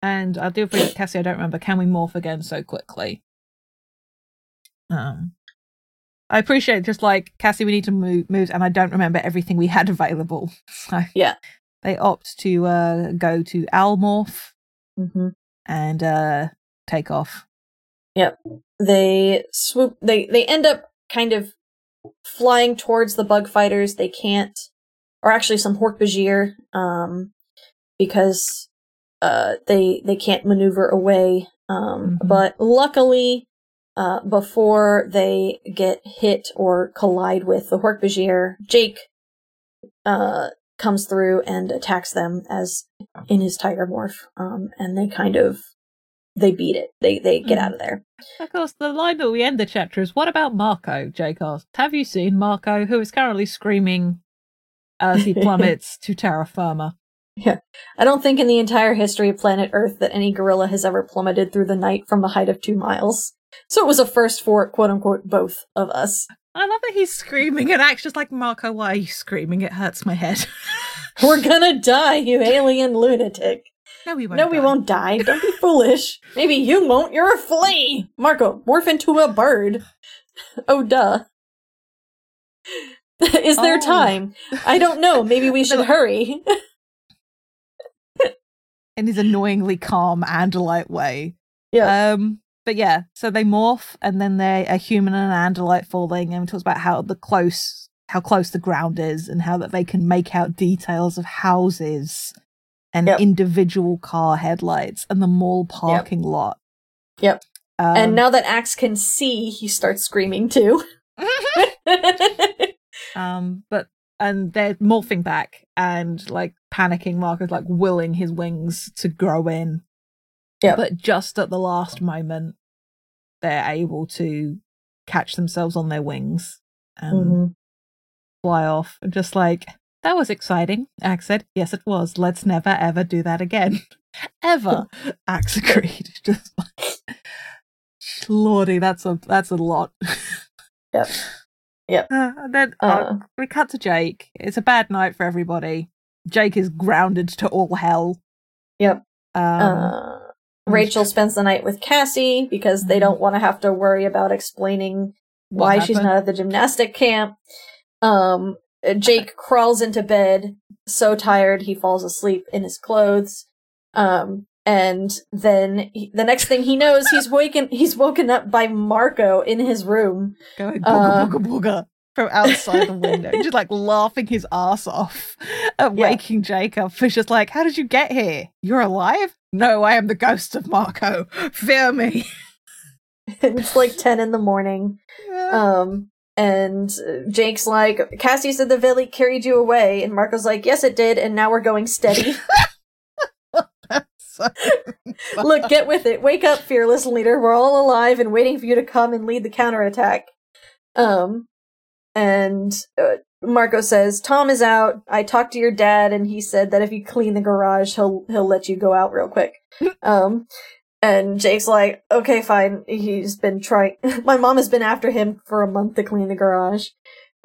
And I do appreciate Cassie. I don't remember. Can we morph again so quickly? Um, I appreciate just like Cassie. We need to move moves, and I don't remember everything we had available. So Yeah. they opt to uh go to Almorph Mm-hmm. and uh take off. Yep, they swoop. They they end up kind of flying towards the bug fighters. They can't, or actually some Hork-Bajir, um, because uh they they can't maneuver away. Um, Mhm. but luckily, uh, before they get hit or collide with the Hork-Bajir, Jake uh comes through and attacks them as in his tiger morph. Um, and they kind of they beat it. They they get Mhm. out of there. Of course, the line that we end the chapter is, "What about Marco?" Jake asked. Have you seen Marco, who is currently screaming as he plummets to terra firma? Yeah. I don't think in the entire history of planet Earth that any gorilla has ever plummeted through the night from a height of two miles. So it was a first for quote unquote both of us. I love that he's screaming, and Ax just like Marco. Why are you screaming? It hurts my head. We're gonna die, you alien lunatic. no, we won't. no, we won't die. Don't be foolish. Maybe you won't. You're a flea. Marco, morph into a bird. Oh, duh. Is there Oh. time? I don't know. Maybe we should hurry. in his annoyingly calm Andalite way. Yeah. Um, but yeah, so they morph, and then they're a human and an Andalite falling, and talks about how the close, how close the ground is, and how that they can make out details of houses and Yep. individual car headlights and the mall parking lot. Yep. Um, and now that Ax can see, he starts screaming too. Um, but and they're morphing back and like panicking. Marco's like willing his wings to grow in. Yep. But just at the last moment, they're able to catch themselves on their wings and Mhm. fly off. And just like that was exciting. Ax said, "Yes, it was. Let's never ever do that again, ever." Ax agreed. Just like, lordy, that's a that's a lot. Yep. Yep. Uh, and then uh, Uh, we cut to Jake. It's a bad night for everybody. Jake is grounded to all hell. Yep. Um, uh, Rachel spends the night with Cassie because they Mhm. don't want to have to worry about explaining why she's not at the gymnastic camp. Um, Jake crawls into bed, so tired he falls asleep in his clothes. Um, and then he, the next thing he knows, he's waken he's woken up by Marco in his room. Going booga Uh, booga booga from outside the window, just like laughing his ass off at Yeah. waking Jacob. He's just like, How did you get here? You're alive? No, I am the ghost of Marco. Fear me. it's like ten in the morning. Um, and Jake's like, Cassie said the Valley carried you away, and Marco's like, yes, it did, and now we're going steady. Look, get with it. Wake up, fearless leader. We're all alive and waiting for you to come and lead the counterattack. Um, and uh, Marco says, Tom is out. I talked to your dad, and he said that if you clean the garage, he'll he'll let you go out real quick. um, and Jake's like, okay, fine. He's been trying. My mom has been after him for a month to clean the garage.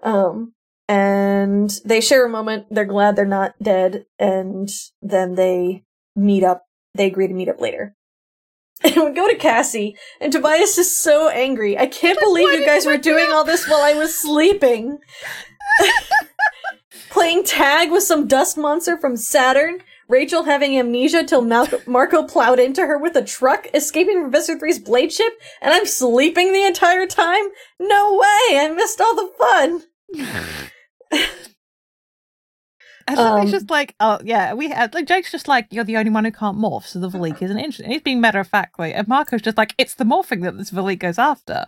Um, and they share a moment. They're glad they're not dead, and then they meet up. They agree to meet up later. And we go to Cassie, and Tobias is so angry. I can't believe you guys were doing me all this while I was sleeping. Playing tag with some dust monster from Saturn. Rachel having amnesia till Mal- Marco plowed into her with a truck, escaping from Professor Three's blade ship, and I'm sleeping the entire time? No way! I missed all the fun! I Um, it's just like, oh yeah, we had like Jake's just like you're the only one who can't morph, so the Veleek isn't interesting. He's being matter of factly, and Marco's just like it's the morphing that this Veleek goes after.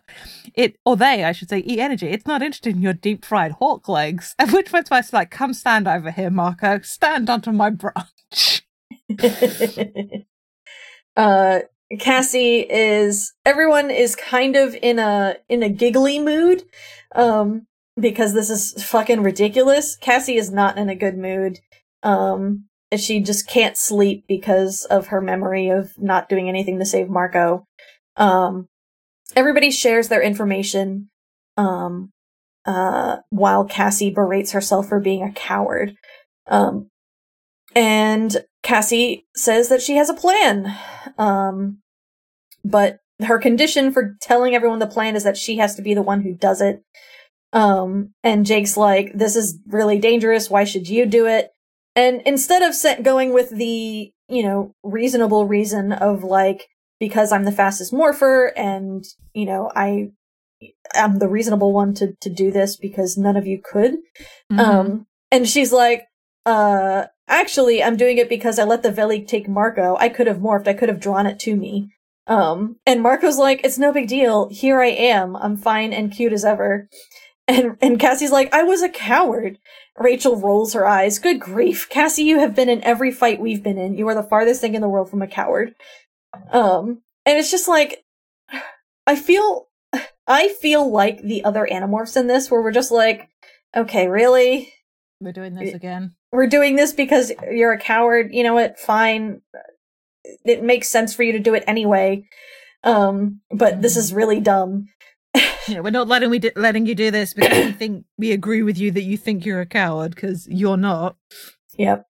It or they, I should say, eat energy. It's not interested in your deep fried hawk legs. At which point, Spice is like, come stand over here, Marco. Stand onto my branch. uh Cassie is everyone is kind of in a in a giggly mood um because this is fucking ridiculous. Cassie is not in a good mood. Um she just can't sleep because of her memory of not doing anything to save Marco. Um everybody shares their information um uh while Cassie berates herself for being a coward. Um and Cassie says that she has a plan. Um, but her condition for telling everyone the plan is that she has to be the one who does it. Um, and Jake's like, this is really dangerous. Why should you do it? And instead of going with the, you know, reasonable reason of like, because I'm the fastest morpher and, you know, I, I'm the reasonable one to, to do this because none of you could. Mm-hmm. Um, and she's like, uh, actually, I'm doing it because I let the Veli take Marco. I could have morphed. I could have drawn it to me. Um, and Marco's like, it's no big deal. Here I am. I'm fine and cute as ever. And, and Cassie's like, I was a coward. Rachel rolls her eyes. Good grief. Cassie, you have been in every fight we've been in. You are the farthest thing in the world from a coward. Um, and it's just like, I feel, I feel like the other Animorphs in this where we're just like, okay, really? We're doing this again. we're doing this because you're a coward. You know what? Fine. It makes sense for you to do it anyway. Um, but this is really dumb. Yeah, we're not letting we letting you do this because we think we agree with you that you think you're a coward because you're not. Yep.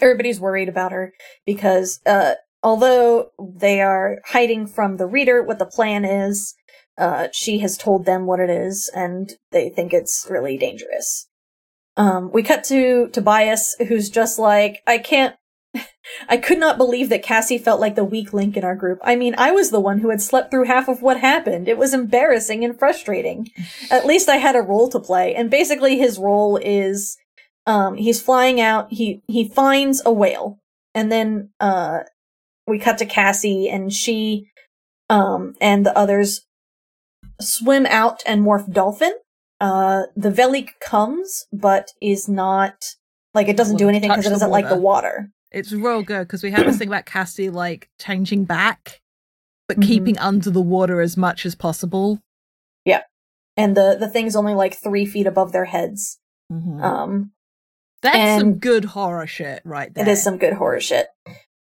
Everybody's worried about her because, uh, although they are hiding from the reader what the plan is, uh, she has told them what it is and they think it's really dangerous. Um, we cut to Tobias, who's just like, I can't, I could not believe that Cassie felt like the weak link in our group. I mean, I was the one who had slept through half of what happened. It was embarrassing and frustrating. At least I had a role to play. And basically his role is, um, he's flying out, he, he finds a whale. And then, uh, we cut to Cassie and she, um, and the others swim out and morph dolphin. Uh, the Veleek comes, but is not, like, it doesn't do anything because it doesn't like the water. It's real good because we have this thing about Cassie like changing back, but Mhm. keeping under the water as much as possible. Yeah, and the, the thing's only like three feet above their heads. Mhm. Um, That's some good horror shit right there. It is some good horror shit.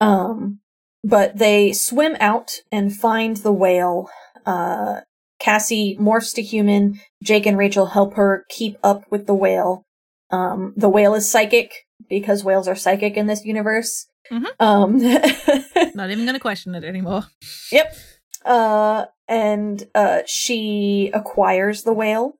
Um, but they swim out and find the whale. Uh, Cassie morphs to human. Jake and Rachel help her keep up with the whale. Um, the whale is psychic because whales are psychic in this universe. Mhm. Um, Not even going to question it anymore. yep. Uh, and uh, she acquires the whale.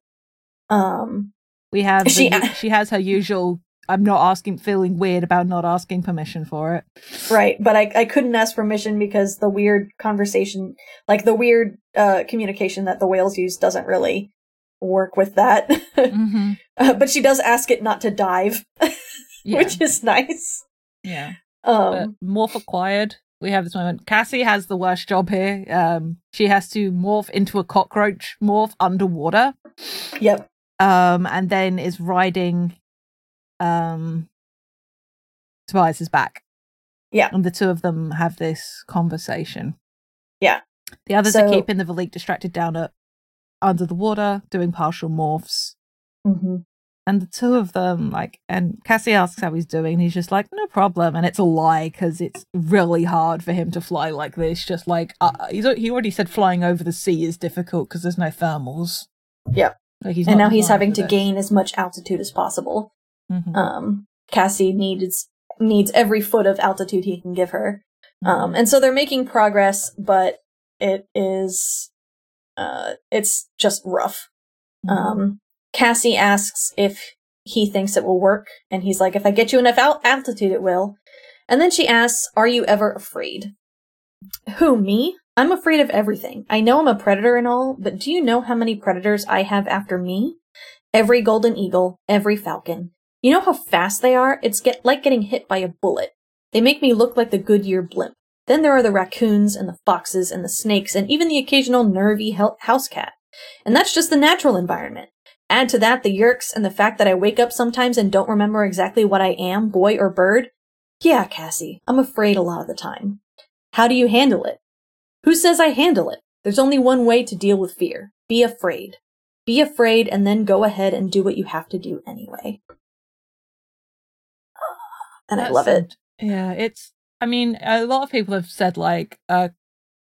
Um, We have She- the, she has her usual I'm not asking, feeling weird about not asking permission for it. Right, but I I couldn't ask permission because the weird conversation, like the weird uh communication that the whales use, doesn't really work with that. Mm-hmm. Uh, but she does ask it not to dive, Yeah. which is nice. yeah. Um, But morph acquired. We have this moment. Cassie has the worst job here. Um, she has to morph into a cockroach morph underwater. yep. Um, and then is riding um Tobias's back. Yeah. And the two of them have this conversation. Yeah. The others So- are keeping the Veleek distracted down at under the water, doing partial morphs. hmm And the two of them, like, and Cassie asks how he's doing, and he's just like, no problem. And it's a lie because it's really hard for him to fly like this. Just like, uh, he's, he already said flying over the sea is difficult because there's no thermals. Yep. Like he's And now he's having to gain as much altitude as possible. Mhm. Um, Cassie needs needs every foot of altitude he can give her. Mm-hmm. Um, and so they're making progress, but it is, uh, it's just rough. Mhm. Um, Cassie asks if he thinks it will work, and he's like, if I get you enough al- altitude, it will. And then she asks, Are you ever afraid? Who, me? I'm afraid of everything. I know I'm a predator and all, but do you know how many predators I have after me? Every golden eagle, every falcon. You know how fast they are? It's get like getting hit by a bullet. They make me look like the Goodyear blimp. Then there are the raccoons and the foxes and the snakes and even the occasional nervy house cat. And that's just the natural environment. Add to that the Yeerks and the fact that I wake up sometimes and don't remember exactly what I am, boy or bird. Yeah, Cassie, I'm afraid a lot of the time. How do you handle it? Who says I handle it? There's only one way to deal with fear. Be afraid. Be afraid and then go ahead and do what you have to do anyway. And I love it. Yeah, it's. I mean, a lot of people have said like, uh,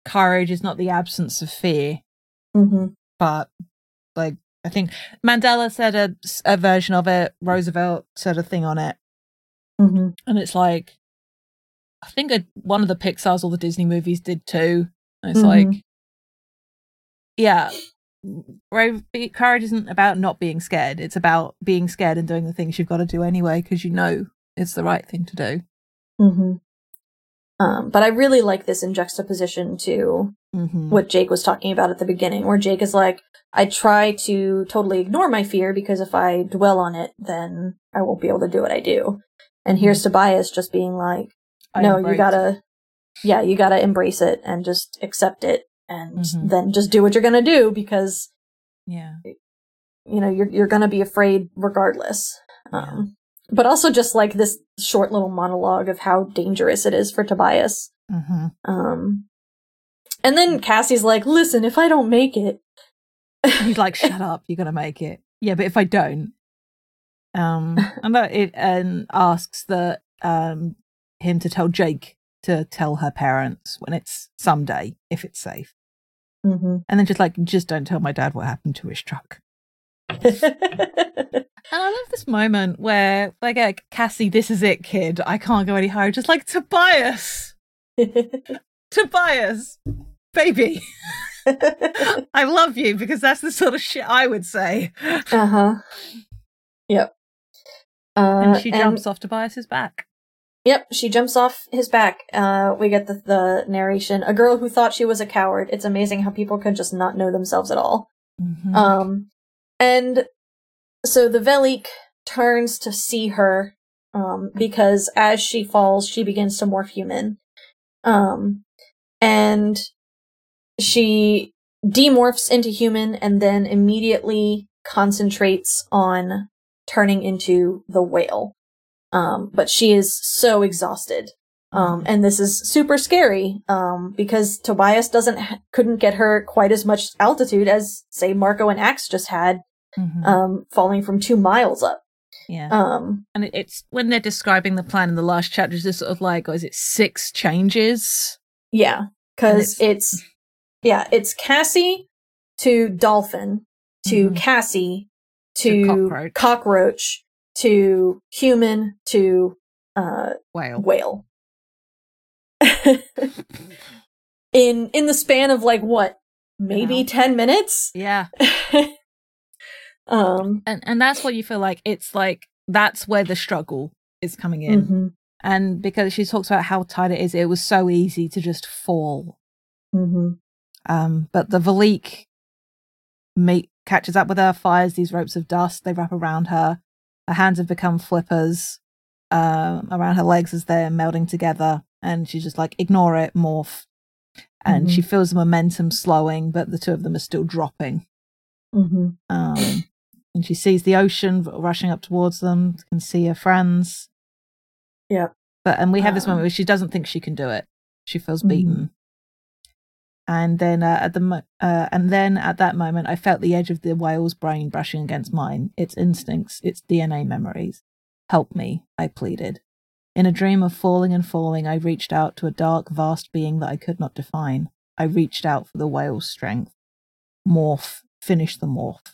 courage is not the absence of fear, hmm but like I think Mandela said a, a version of it. Roosevelt said a thing on it, hmm and it's like, I think a, one of the Pixar's or the Disney movies did too. And it's Mhm. like, yeah, brave courage isn't about not being scared. It's about being scared and doing the things you've got to do anyway because you know it's the right thing to do. hmm Um, but I really like this in juxtaposition to Mm-hmm. what Jake was talking about at the beginning, where Jake is like, I try to totally ignore my fear because if I dwell on it, then I won't be able to do what I do. And here's Tobias just being like, no, you gotta, yeah, you gotta embrace it and just accept it and Mhm. then just do what you're gonna do because, Yeah. you know, you're, you're gonna be afraid regardless. Um, but also just like this short little monologue of how dangerous it is for Tobias. Mm-hmm. Um, and then Cassie's like, listen, if I don't make it, He's like, "Shut up! You're gonna make it." Yeah, but if I don't, um, and it and asks that um him to tell Jake to tell her parents when it's someday if it's safe, hmm and then just like, just don't tell my dad what happened to his truck. And I love this moment where like, uh, Cassie, this is it, kid. I can't go any higher. Just like Tobias, Tobias, baby. I love you because that's the sort of shit I would say. uh huh. Yep. Uh, and she jumps off Tobias's back. Yep, she jumps off his back. Uh, we get the, the narration. A girl who thought she was a coward. It's amazing how people can just not know themselves at all. Mhm. Um, and so the Veleek turns to see her, um, because as she falls, she begins to morph human. Um, and she demorphs into human and then immediately concentrates on turning into the whale. Um, but she is so exhausted. Um, and this is super scary, um, because Tobias doesn't, ha- couldn't get her quite as much altitude as, say, Marco and Ax just had, Mhm. um, falling from two miles up. yeah. Um, and it's when they're describing the plan in the last chapter, it's just sort of like, or is it six changes? yeah, And cause it's, yeah, it's Cassie to Dolphin to Mhm. Cassie To to, cockroach. cockroach to human to, uh, Whale. whale. in, in the span of like what, maybe Yeah. 10 minutes? Yeah. um, And and that's what you feel like. It's like that's where the struggle is coming in. Mm-hmm. And because she talks about how tight it is, it was so easy to just fall. Mm-hmm. Um, but the Veleek meet, catches up with her, fires these ropes of dust. They wrap around her. Her hands have become flippers uh, around her legs as they're melding together. And she's just like, ignore it, morph. And she feels the momentum slowing, but the two of them are still dropping. Mm-hmm. Um, and she sees the ocean rushing up towards them, can see her friends. Yep. But and we have this Um, moment where she doesn't think she can do it. She feels Mhm. beaten. And then uh, at the mo- uh, and then at that moment, I felt the edge of the whale's brain brushing against mine. Its instincts, its DNA memories. Help me, I pleaded. In a dream of falling and falling, I reached out to a dark, vast being that I could not define. I reached out for the whale's strength. Morph, finish the morph.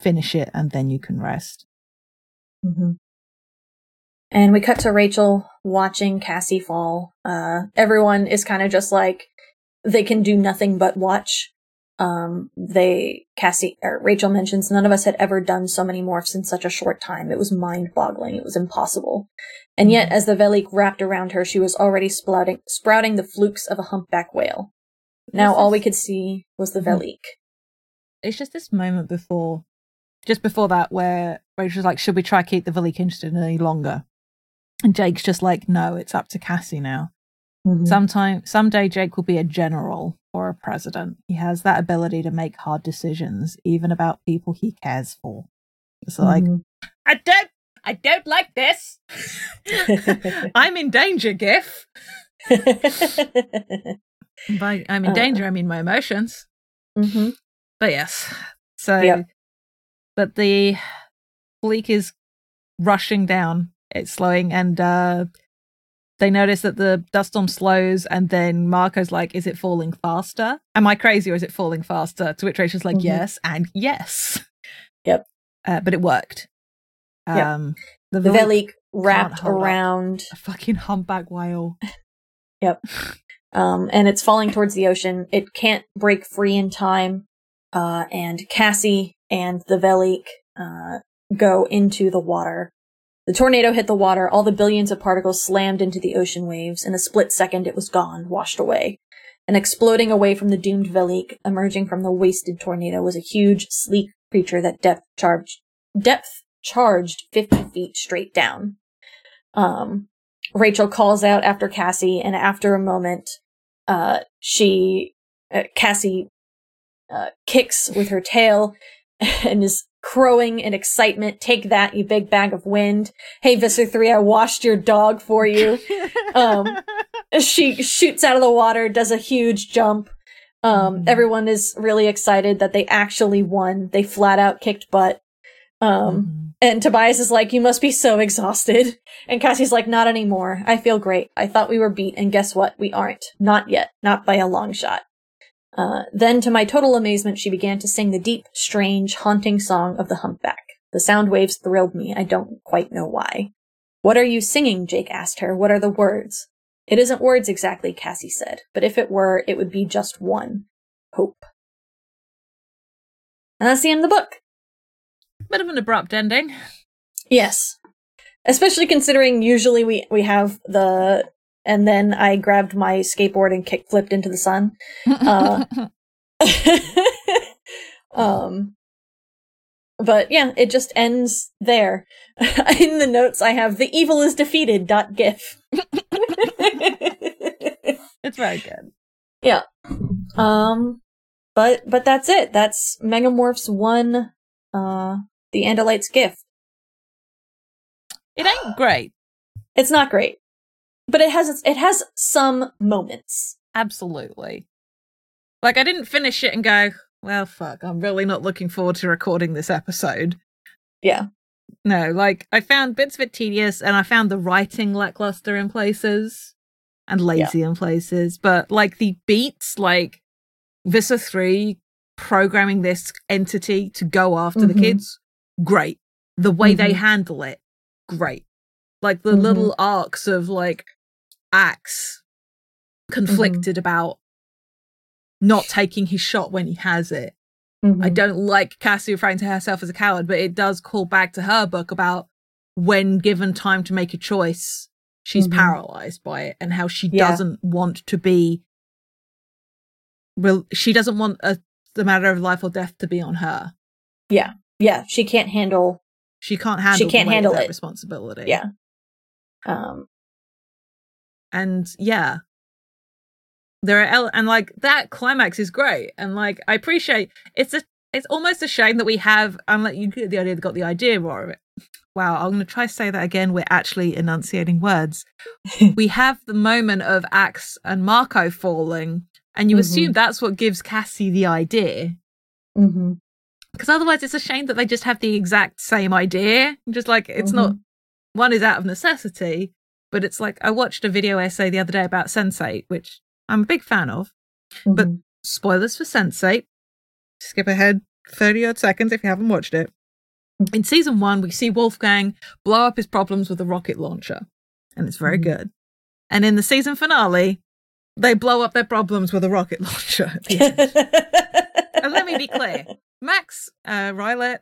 Finish it, and then you can rest. Mm-hmm. And we cut to Rachel watching Cassie fall. Uh, everyone is kind of just like they can do nothing but watch. Um, they Cassie or Rachel mentions none of us had ever done so many morphs in such a short time. It was mind-boggling. It was impossible. And yet, as the Veleek wrapped around her, she was already sprouting sprouting the flukes of a humpback whale. Now all we could see was the Mhm. Veleek. it's just this moment before, just before that, where Rachel's like, "Should we try keep the Veleek interested any longer?" And Jake's just like, "No, it's up to Cassie now. Mhm. Sometime, someday, Jake will be a general or a president. He has that ability to make hard decisions, even about people he cares for." It's like, Mhm. I don't, I don't like this. I'm in danger, Gif. By I'm in Uh. danger, I mean my emotions. Mhm. But yes. So, Yep. but the Veleek is rushing down. It's slowing, and uh, they notice that the dust storm slows, and then Marco's like, "Is it falling faster? Am I crazy, or is it falling faster?" To which Rachel's like, Mhm. "Yes, and yes." Yep. Uh, but it worked. Yep. Um, the, the Veleek- Veleek wrapped around a fucking humpback whale. Yep. Um, and it's falling towards the ocean. It can't break free in time, uh, and Cassie and the Veleek uh, go into the water. The tornado hit the water. All the billions of particles slammed into the ocean waves. In a split second, it was gone, washed away. And exploding away from the doomed Veleek, emerging from the wasted tornado, was a huge, sleek creature that depth charged depth charged fifty feet straight down. Um, Rachel calls out after Cassie, and after a moment, uh, she, uh, Cassie, uh, kicks with her tail and is crowing in excitement. Take that, you big bag of wind. Hey, Visser 3, I washed your dog for you. Um, she shoots out of the water, does a huge jump. Um, Mhm. everyone is really excited that they actually won. They flat out kicked butt. Um, Mhm. and Tobias is like, You must be so exhausted. And Cassie's like, Not anymore. I feel great. I thought we were beat, and guess what? We aren't. Not yet. Not by a long shot. Uh, then, to my total amazement, she began to sing the deep, strange, haunting song of the humpback. The sound waves thrilled me. I don't quite know why. What are you singing? Jake asked her. What are the words? It isn't words exactly, Cassie said, but if it were, it would be just one hope. And that's the end of the book. Bit of an abrupt ending. Yes. Especially considering usually we, we have the, and then I grabbed my skateboard and kick flipped into the sun. Uh, um, but yeah, it just ends there. In the notes, I have the evil is defeated. Dot gif. it's very good. um, but but that's it. That's Megamorphs one. Uh, the Andalite's gift. It ain't great. It's not great, but it has it has some moments. Absolutely. Like I didn't finish it and go, well, fuck, I'm really not looking forward to recording this episode. Yeah. No, like I found bits of it tedious and I found the writing lackluster in places and lazy in places, but like the beats, like Visser 3 programming this entity to go after the Mhm. kids, great. The way they Mhm. handle it, great. Like the Mhm. little arcs of like Ax conflicted about not taking his shot when he has it. I Mhm. don't like Cassie referring to herself as a coward, but it does call back to her book about when given time to make a choice, she's Mhm. paralyzed by it, and how she Yeah. doesn't want to be. Real, she doesn't want a, the matter of life or death to be on her. yeah, Yeah. she can't handle. She can't handle. She can't handle that it. responsibility. Yeah. Um, and yeah. There are ele- and like that climax is great. And like i appreciate it's a it's almost a shame that we have i'm like you get the idea got the idea more of it. Wow i'm going to try to say that again we're actually enunciating words. We have the moment of Ax and marco falling and you Mhm. assume that's what gives cassie the idea. Mm-hmm. Because otherwise it's a shame that they just have the exact same idea. Just like it's not mm-hmm. one is out of necessity but it's like i watched a video essay the other day about Sense8 which i'm a big fan of but- mhm. spoilers for Sense8 skip ahead 30 odd seconds if you haven't watched it in season one we see wolfgang blow up his problems with a rocket launcher and it's very Mhm. good and in the season finale they blow up their problems with a rocket launcher at the end. and let me be clear Max uh,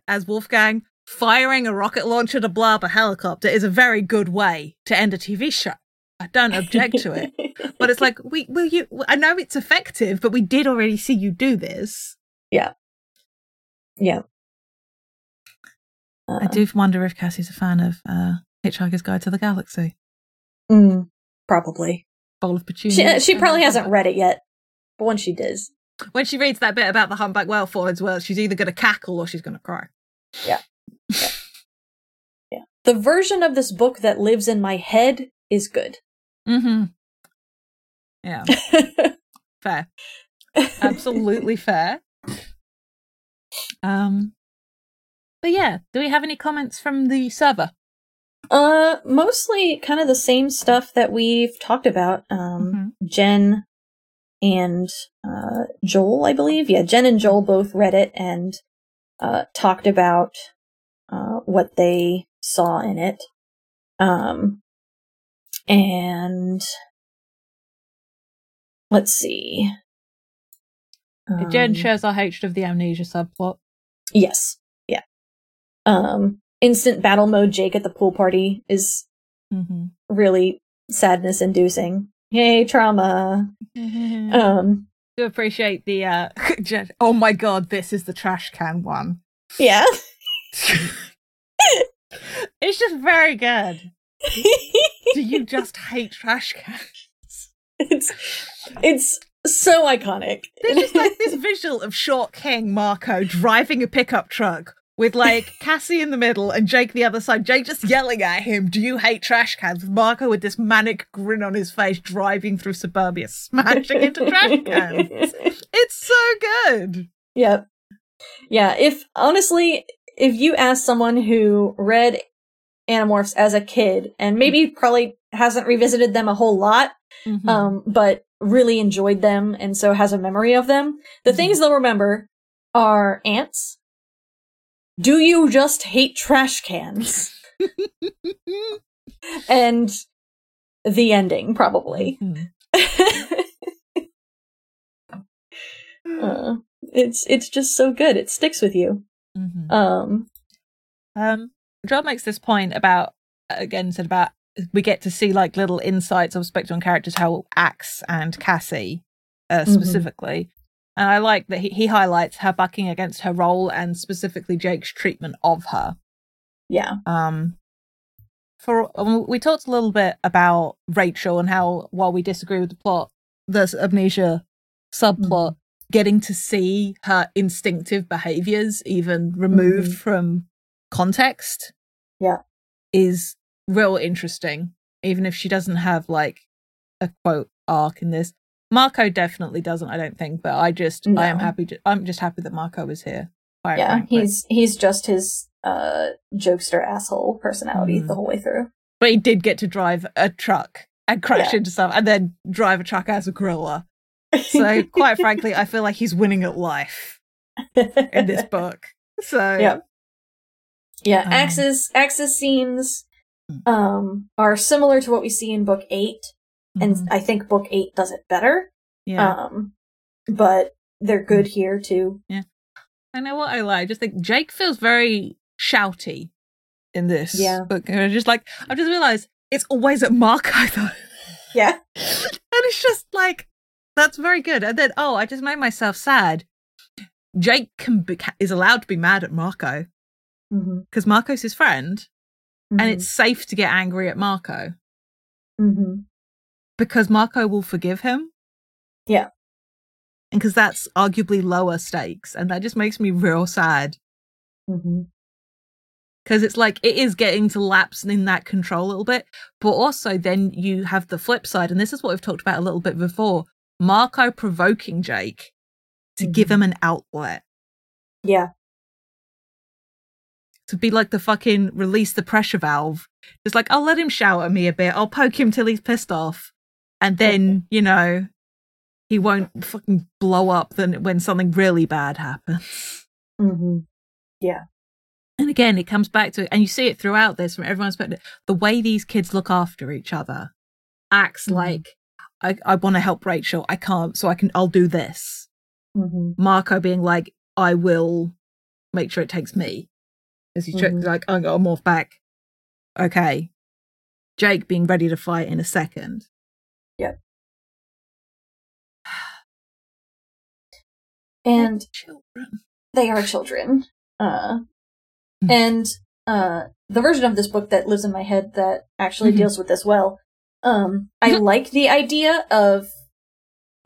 as Wolfgang firing a rocket launcher to blow up a helicopter is a very good way to end a TV show. I don't object to it, but it's like we will you. I know it's effective, but we did already see you do this. yeah. Yeah. I Uh, do wonder if Cassie's a fan of uh, Hitchhiker's Guide to the Galaxy. mm, probably. Bowl of petunia. She she probably hasn't read it yet, but when she does, When she reads that bit about the humpback whale forwards, well, she's either going to cackle or she's going to cry. yeah. The version of this book that lives in my head is good. Mm-hmm. Yeah, fair. absolutely fair. Um, but yeah, do we have any comments from the server? Uh, mostly kind of the same stuff that we've talked about. Um, Jen and uh, Joel, I believe. Yeah, Jen and Joel both read it and uh, talked about what they saw in it. Um, and let's see. Jen Um, shares our hatred of the amnesia subplot. Yes. Yeah. Um, instant battle mode Jake at the pool party is Mm-hmm. really sadness inducing. Yay, trauma. Um, do appreciate the uh Jen- oh my god, this is the trash can one. yeah. it's just very good. Do you just hate trash cans? it's it's so iconic. There's just like this visual of Short King Marco driving a pickup truck with like Cassie in the middle and Jake the other side. Jake just yelling at him, "Do you hate trash cans?" Marco with this manic grin on his face, driving through suburbia, smashing into trash cans. It's so good. Yep. Yeah, if honestly, if you ask someone who read Animorphs as a kid and maybe probably hasn't revisited them a whole lot, Mhm. um, but really enjoyed them and so has a memory of them, the Mhm. things they'll remember are ants. Do you just hate trash cans? and the ending, probably. Mhm. uh, it's it's just so good. It sticks with you. Mhm. Um, Um, Joel makes this point about again said about we get to see like little insights of Spectrum characters, how Ax and Cassie uh, Mhm. specifically, and I like that he, he highlights her bucking against her role and specifically Jake's treatment of her. yeah. Um, for um, we talked a little bit about Rachel and how while we disagree with the plot, this amnesia subplot, getting to see her instinctive behaviors even removed Mhm. from context, Yeah. is real interesting. Even if she doesn't have like a quote arc in this, Marco definitely doesn't. I don't think, but I just I am happy. To, I'm just happy that Marco is here. yeah, frankly. he's he's just his uh jokester asshole personality Mhm. the whole way through. but he did get to drive a truck and crash Yeah. into stuff and then drive a truck as a gorilla. So quite frankly, I feel like he's winning at life in this book. So Yeah. yeah, Um, Ax's Ax's scenes Hmm. um are similar to what we see in book 8 and mhm, I think book 8 does it better. yeah. Um but they're good here too. Yeah, I know what I like. I just think Jake feels very shouty in this Yeah. book. And I just like I've just realized it's always at Marco though. Yeah. and it's just like that's very good. And then oh, I just made myself sad. Jake can be, is allowed to be mad at Marco Mm-hmm. because Marco's his friend, and it's safe to get angry at Marco Mm-hmm. because Marco will forgive him. Yeah. and because that's arguably lower stakes, and that just makes me real sad Mm-hmm. because it's like it is getting to lapse in that control a little bit but also then you have the flip side and this is what we've talked about a little bit before marco provoking jake to give Mhm. him an outlet Yeah. to be like the fucking release the pressure valve just like i'll let him shout at me a bit i'll poke him till he's pissed off and then you know he won't fucking blow up then when something really bad happens Mm-hmm. And again, it comes back to it, and you see it throughout this from everyone's perspective. The way these kids look after each other Ax Mhm. like I, I want to help Rachel. I can't, so I can. I'll do this. Mm-hmm. Marco being like, I will make sure it takes me. As he Mhm. like, I'm gonna morph back. Okay. Jake being ready to fight in a second. Yep. And children. they are children. Uh, Mhm. and uh, the version of this book that lives in my head that actually Mhm. deals with this well. Um, I like the idea of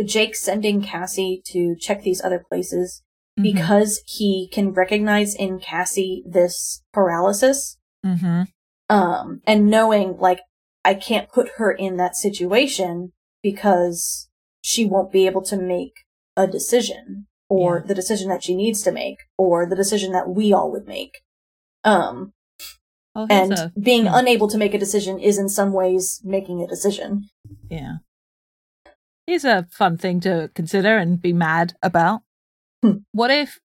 Jake sending Cassie to check these other places Mm-hmm. because he can recognize in Cassie this paralysis. hmm Um, and knowing like I can't put her in that situation because she won't be able to make a decision or Yeah. the decision that she needs to make or the decision that we all would make. Um, Oh, and a- being hmm. unable to make a decision is in some ways making a decision. Yeah. Here's a fun thing to consider and be mad about. Hmm. What if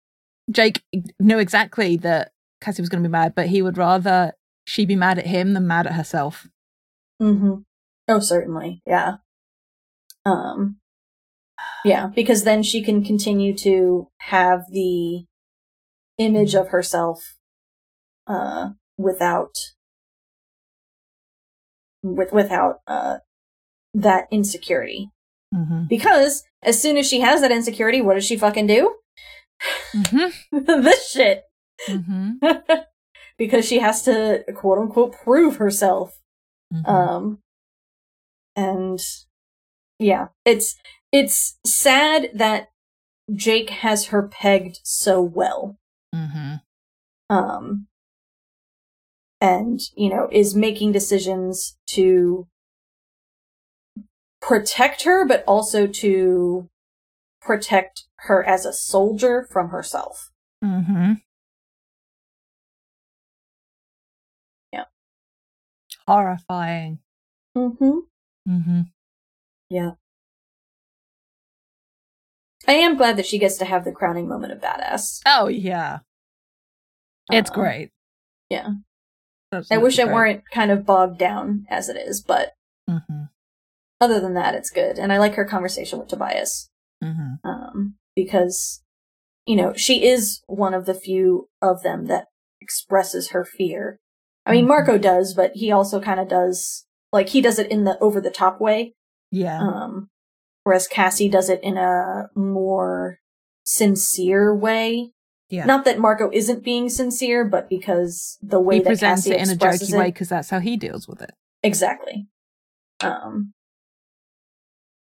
Jake knew exactly that Cassie was going to be mad, but he would rather she be mad at him than mad at herself? Mm-hmm. Oh, certainly. Yeah. Um, yeah, because then she can continue to have the image of herself, uh, without, with, without, uh, that insecurity. Mm-hmm. Because as soon as she has that insecurity, what does she fucking do? Mm-hmm. this shit. Mm-hmm. because she has to quote unquote prove herself. Mm-hmm. Um, and yeah, it's it's sad that Jake has her pegged so well. mm-hmm. Um, and you know is making decisions to protect her, but also to protect her as a soldier from herself. Mm-hmm. Yeah. Horrifying. Mm-hmm. Mm-hmm. Yeah. I am glad that she gets to have the crowning moment of badass. Oh yeah. It's Uh, great. yeah. I wish it great. weren't kind of bogged down as it is, but Mhm. other than that, it's good. And I like her conversation with Tobias, Mhm. um, because, you know, she is one of the few of them that expresses her fear. I mean, Mhm. Marco does, but he also kind of does, like, he does it in the over the top way, Yeah. um, whereas Cassie does it in a more sincere way. Yeah. Not that Marco isn't being sincere, but because the way he that presents Cassie it in a jokey it, way because that's how he deals with it. Exactly. Um.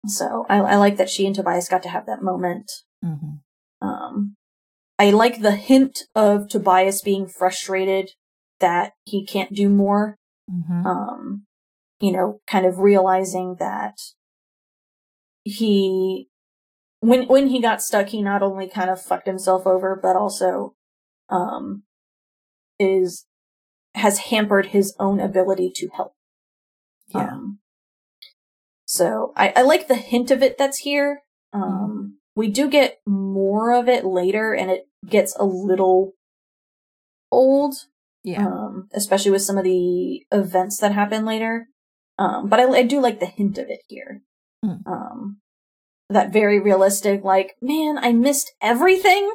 So I, I like that she and Tobias got to have that moment. Mm-hmm. Um, I like the hint of Tobias being frustrated that he can't do more. Mm-hmm. Um, you know, kind of realizing that he, when when he got stuck, he not only kind of fucked himself over, but also, um, is has hampered his own ability to help. yeah. Um, so I, I like the hint of it that's here. Um, Mm-hmm. we do get more of it later, and it gets a little old, yeah. um, especially with some of the events that happen later. Um, but I, I do like the hint of it here. Mm. Um, that very realistic, like, man, I missed everything.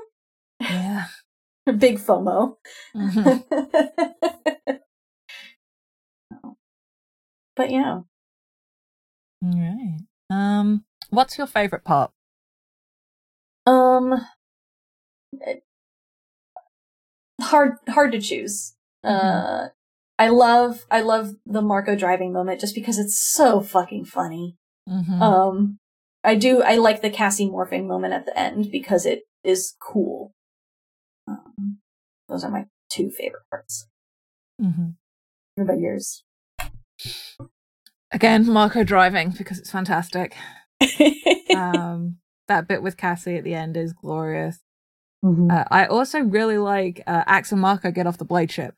yeah. Big FOMO. Mhm. but yeah. All right. Um, what's your favorite part? Um, hard hard to choose. Mm-hmm. Uh, I love I love the Marco driving moment just because it's so fucking funny. Mm-hmm. Um, I do I like the Cassie morphing moment at the end because it is cool. Um, those are my two favorite parts. mm-hmm. What about yours? Again, Marco driving because it's fantastic. um, that bit with Cassie at the end is glorious. Mhm. Uh, I also really like uh, Ax and Marco get off the blade ship.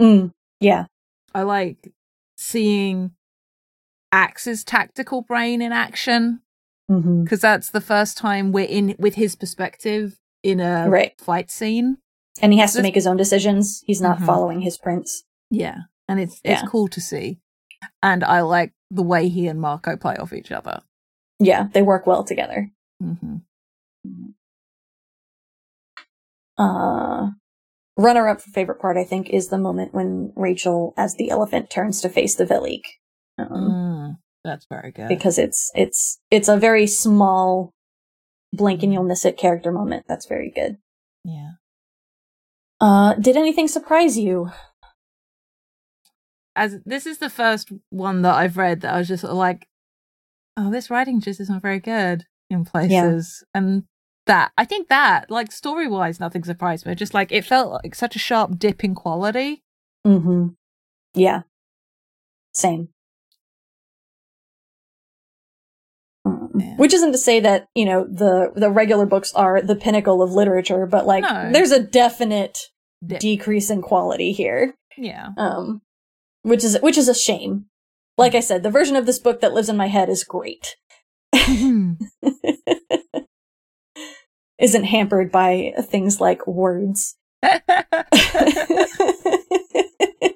Mm, yeah. I like seeing Ax's tactical brain in action Mm-hmm. because that's the first time we're in with his perspective in a Right. fight scene. And he has to make his own decisions. He's not Mhm. following his prince. Yeah, and it's Yeah. it's cool to see, and I like the way he and Marco play off each other. Yeah, they work well together. hmm Uh, runner up for favorite part, I think, is the moment when Rachel, as the elephant, turns to face the Veleek. Um, Mm, that's very good. because it's it's it's a very small blink and you'll miss it character moment. That's very good. yeah, Uh, did anything surprise you? as this is the first one that I've read that I was just sort of like, oh, this writing just isn't very good in places, and that I think that like story wise, nothing surprised me. Just like it felt like such a sharp dip in quality. Mm-hmm. Yeah. Same. Yeah. Which isn't to say that you know the the regular books are the pinnacle of literature, but like No. there's a definite Dip. decrease in quality here. yeah. Um, which is which is a shame. Like I said, the version of this book that lives in my head is great. Isn't hampered by things like words.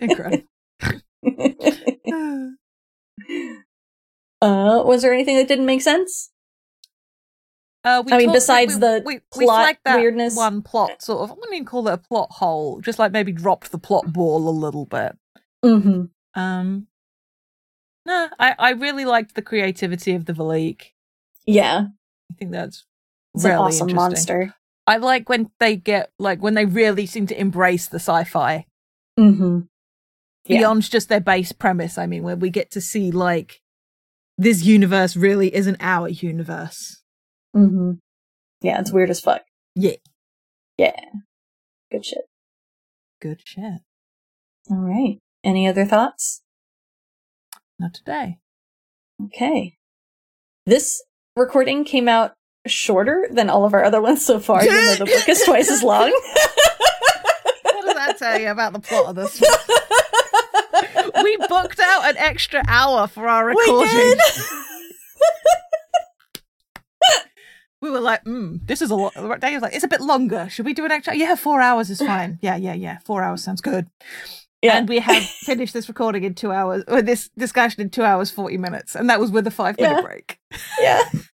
Incredible. uh, was there anything that didn't make sense? Uh, we I mean, besides we, the we, we plot weirdness. one plot sort of. I wouldn't even call it a plot hole. Just like maybe dropped the plot ball a little bit. Mm-hmm. Um, no, I I really liked the creativity of the Veleek. Yeah, I think that's it's really an awesome monster. I like when they get like when they really seem to embrace the sci-fi Mm-hmm. Yeah. beyond just their base premise. I mean, where we get to see like this universe really isn't our universe. Mm-hmm. Yeah, it's weird as fuck. Yeah. Yeah. Good shit. Good shit. All right. Any other thoughts? Not today. Okay. This recording came out shorter than all of our other ones so far, even though the book is twice as long. What does that tell you about the plot of this? one? we booked out an extra hour for our We recording. did. We were like, mm, this is a lot. Dave was like, it's a bit longer. Should we do an extra? Yeah, four hours is fine. Yeah, yeah, yeah. Four hours sounds good. Yeah. And we have finished this recording in two hours, or this discussion in two hours, 40 minutes. And that was with a five minute Yeah. break. yeah.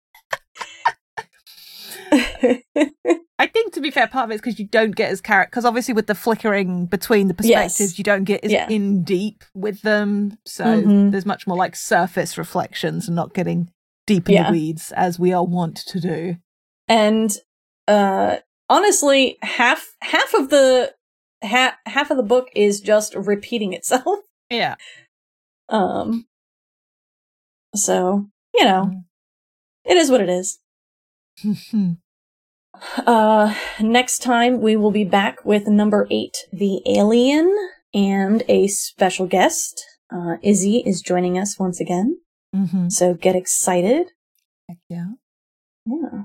I think, to be fair, part of it is because you don't get as character, because obviously with the flickering between the Yes. perspectives, you don't get as Yeah. in deep with them. So Mhm. there's much more like surface reflections and not getting deep in Yeah. the weeds as we are wont to do. and uh honestly half half of the ha- half of the book is just repeating itself Yeah. um so you know Mm. it is what it is uh next time we will be back with number 8 the alien and a special guest uh izzy is joining us once again mm-hmm. so get excited Heck yeah. Yeah.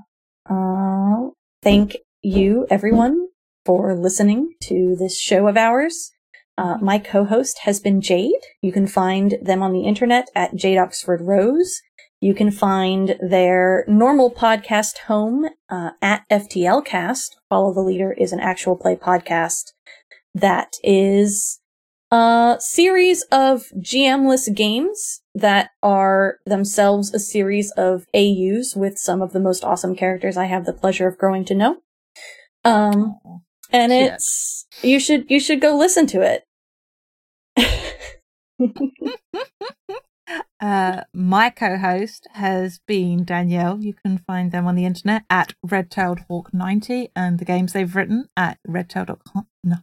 Uh, thank you, everyone, for listening to this show of ours. Uh, my co-host has been Jade. You can find them on the internet at Jade Oxford Rose. You can find their normal podcast home uh, at FTL Cast. Follow the Leader is an actual play podcast that is a series of GM-less games that are themselves a series of AUs with some of the most awesome characters I have the pleasure of growing to know. Um, and Shit. it's you should you should go listen to it. Uh, my co-host has been Danielle. You can find them on the internet at Red-tailed Hawk 90 and the games they've written at redtailed.com, no,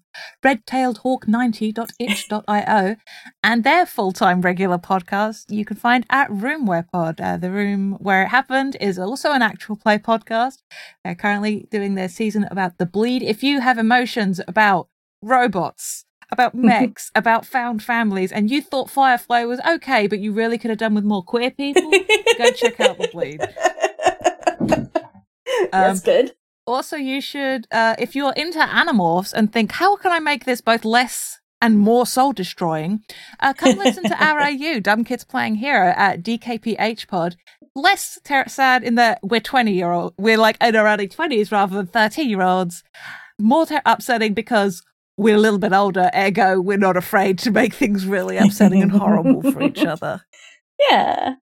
redtailedhawk90.itch.io and their full-time regular podcast you can find at Room Where Pod. Uh, the room where it happened is also an actual play podcast. They're currently doing their season about the bleed. If you have emotions about robots, about mechs, about found families, and you thought Firefly was okay, but you really could have done with more queer people, go check out The Bleed. That's Um, good. Also, you should, uh, if you're into Animorphs and think, how can I make this both less and more soul destroying, uh, come listen to RAU, Dumb Kids Playing Hero at DKPH Pod. Less ter- sad in that we're 20 year old, we're like in our early 20s rather than 13 year olds. More ter- upsetting because we're a little bit older, ergo, we're not afraid to make things really upsetting and horrible for each other. Yeah.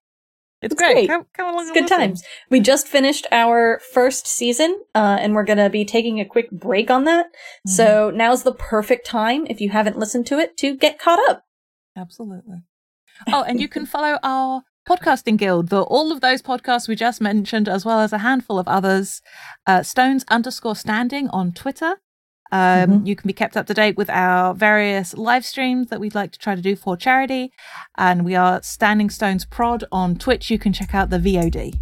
It's, It's great. great. Come, come along It's good listen. times. We just finished our first season, uh, and we're going to be taking a quick break on that. Mm-hmm. So now's the perfect time, if you haven't listened to it, to get caught up. Absolutely. Oh, and you can follow our podcasting guild. The, all of those podcasts we just mentioned, as well as a handful of others, uh, Stones underscore standing on Twitter. Um, You can be kept up to date with our various live streams that we'd like to try to do for charity. And we are Standing Stones Prod on Twitch. You can check out the VOD.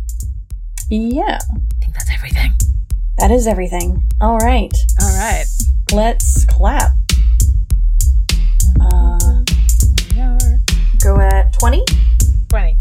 Yeah, I think that's everything. that is everything. All right, All right. let's clap. Uh, go at 20? 20.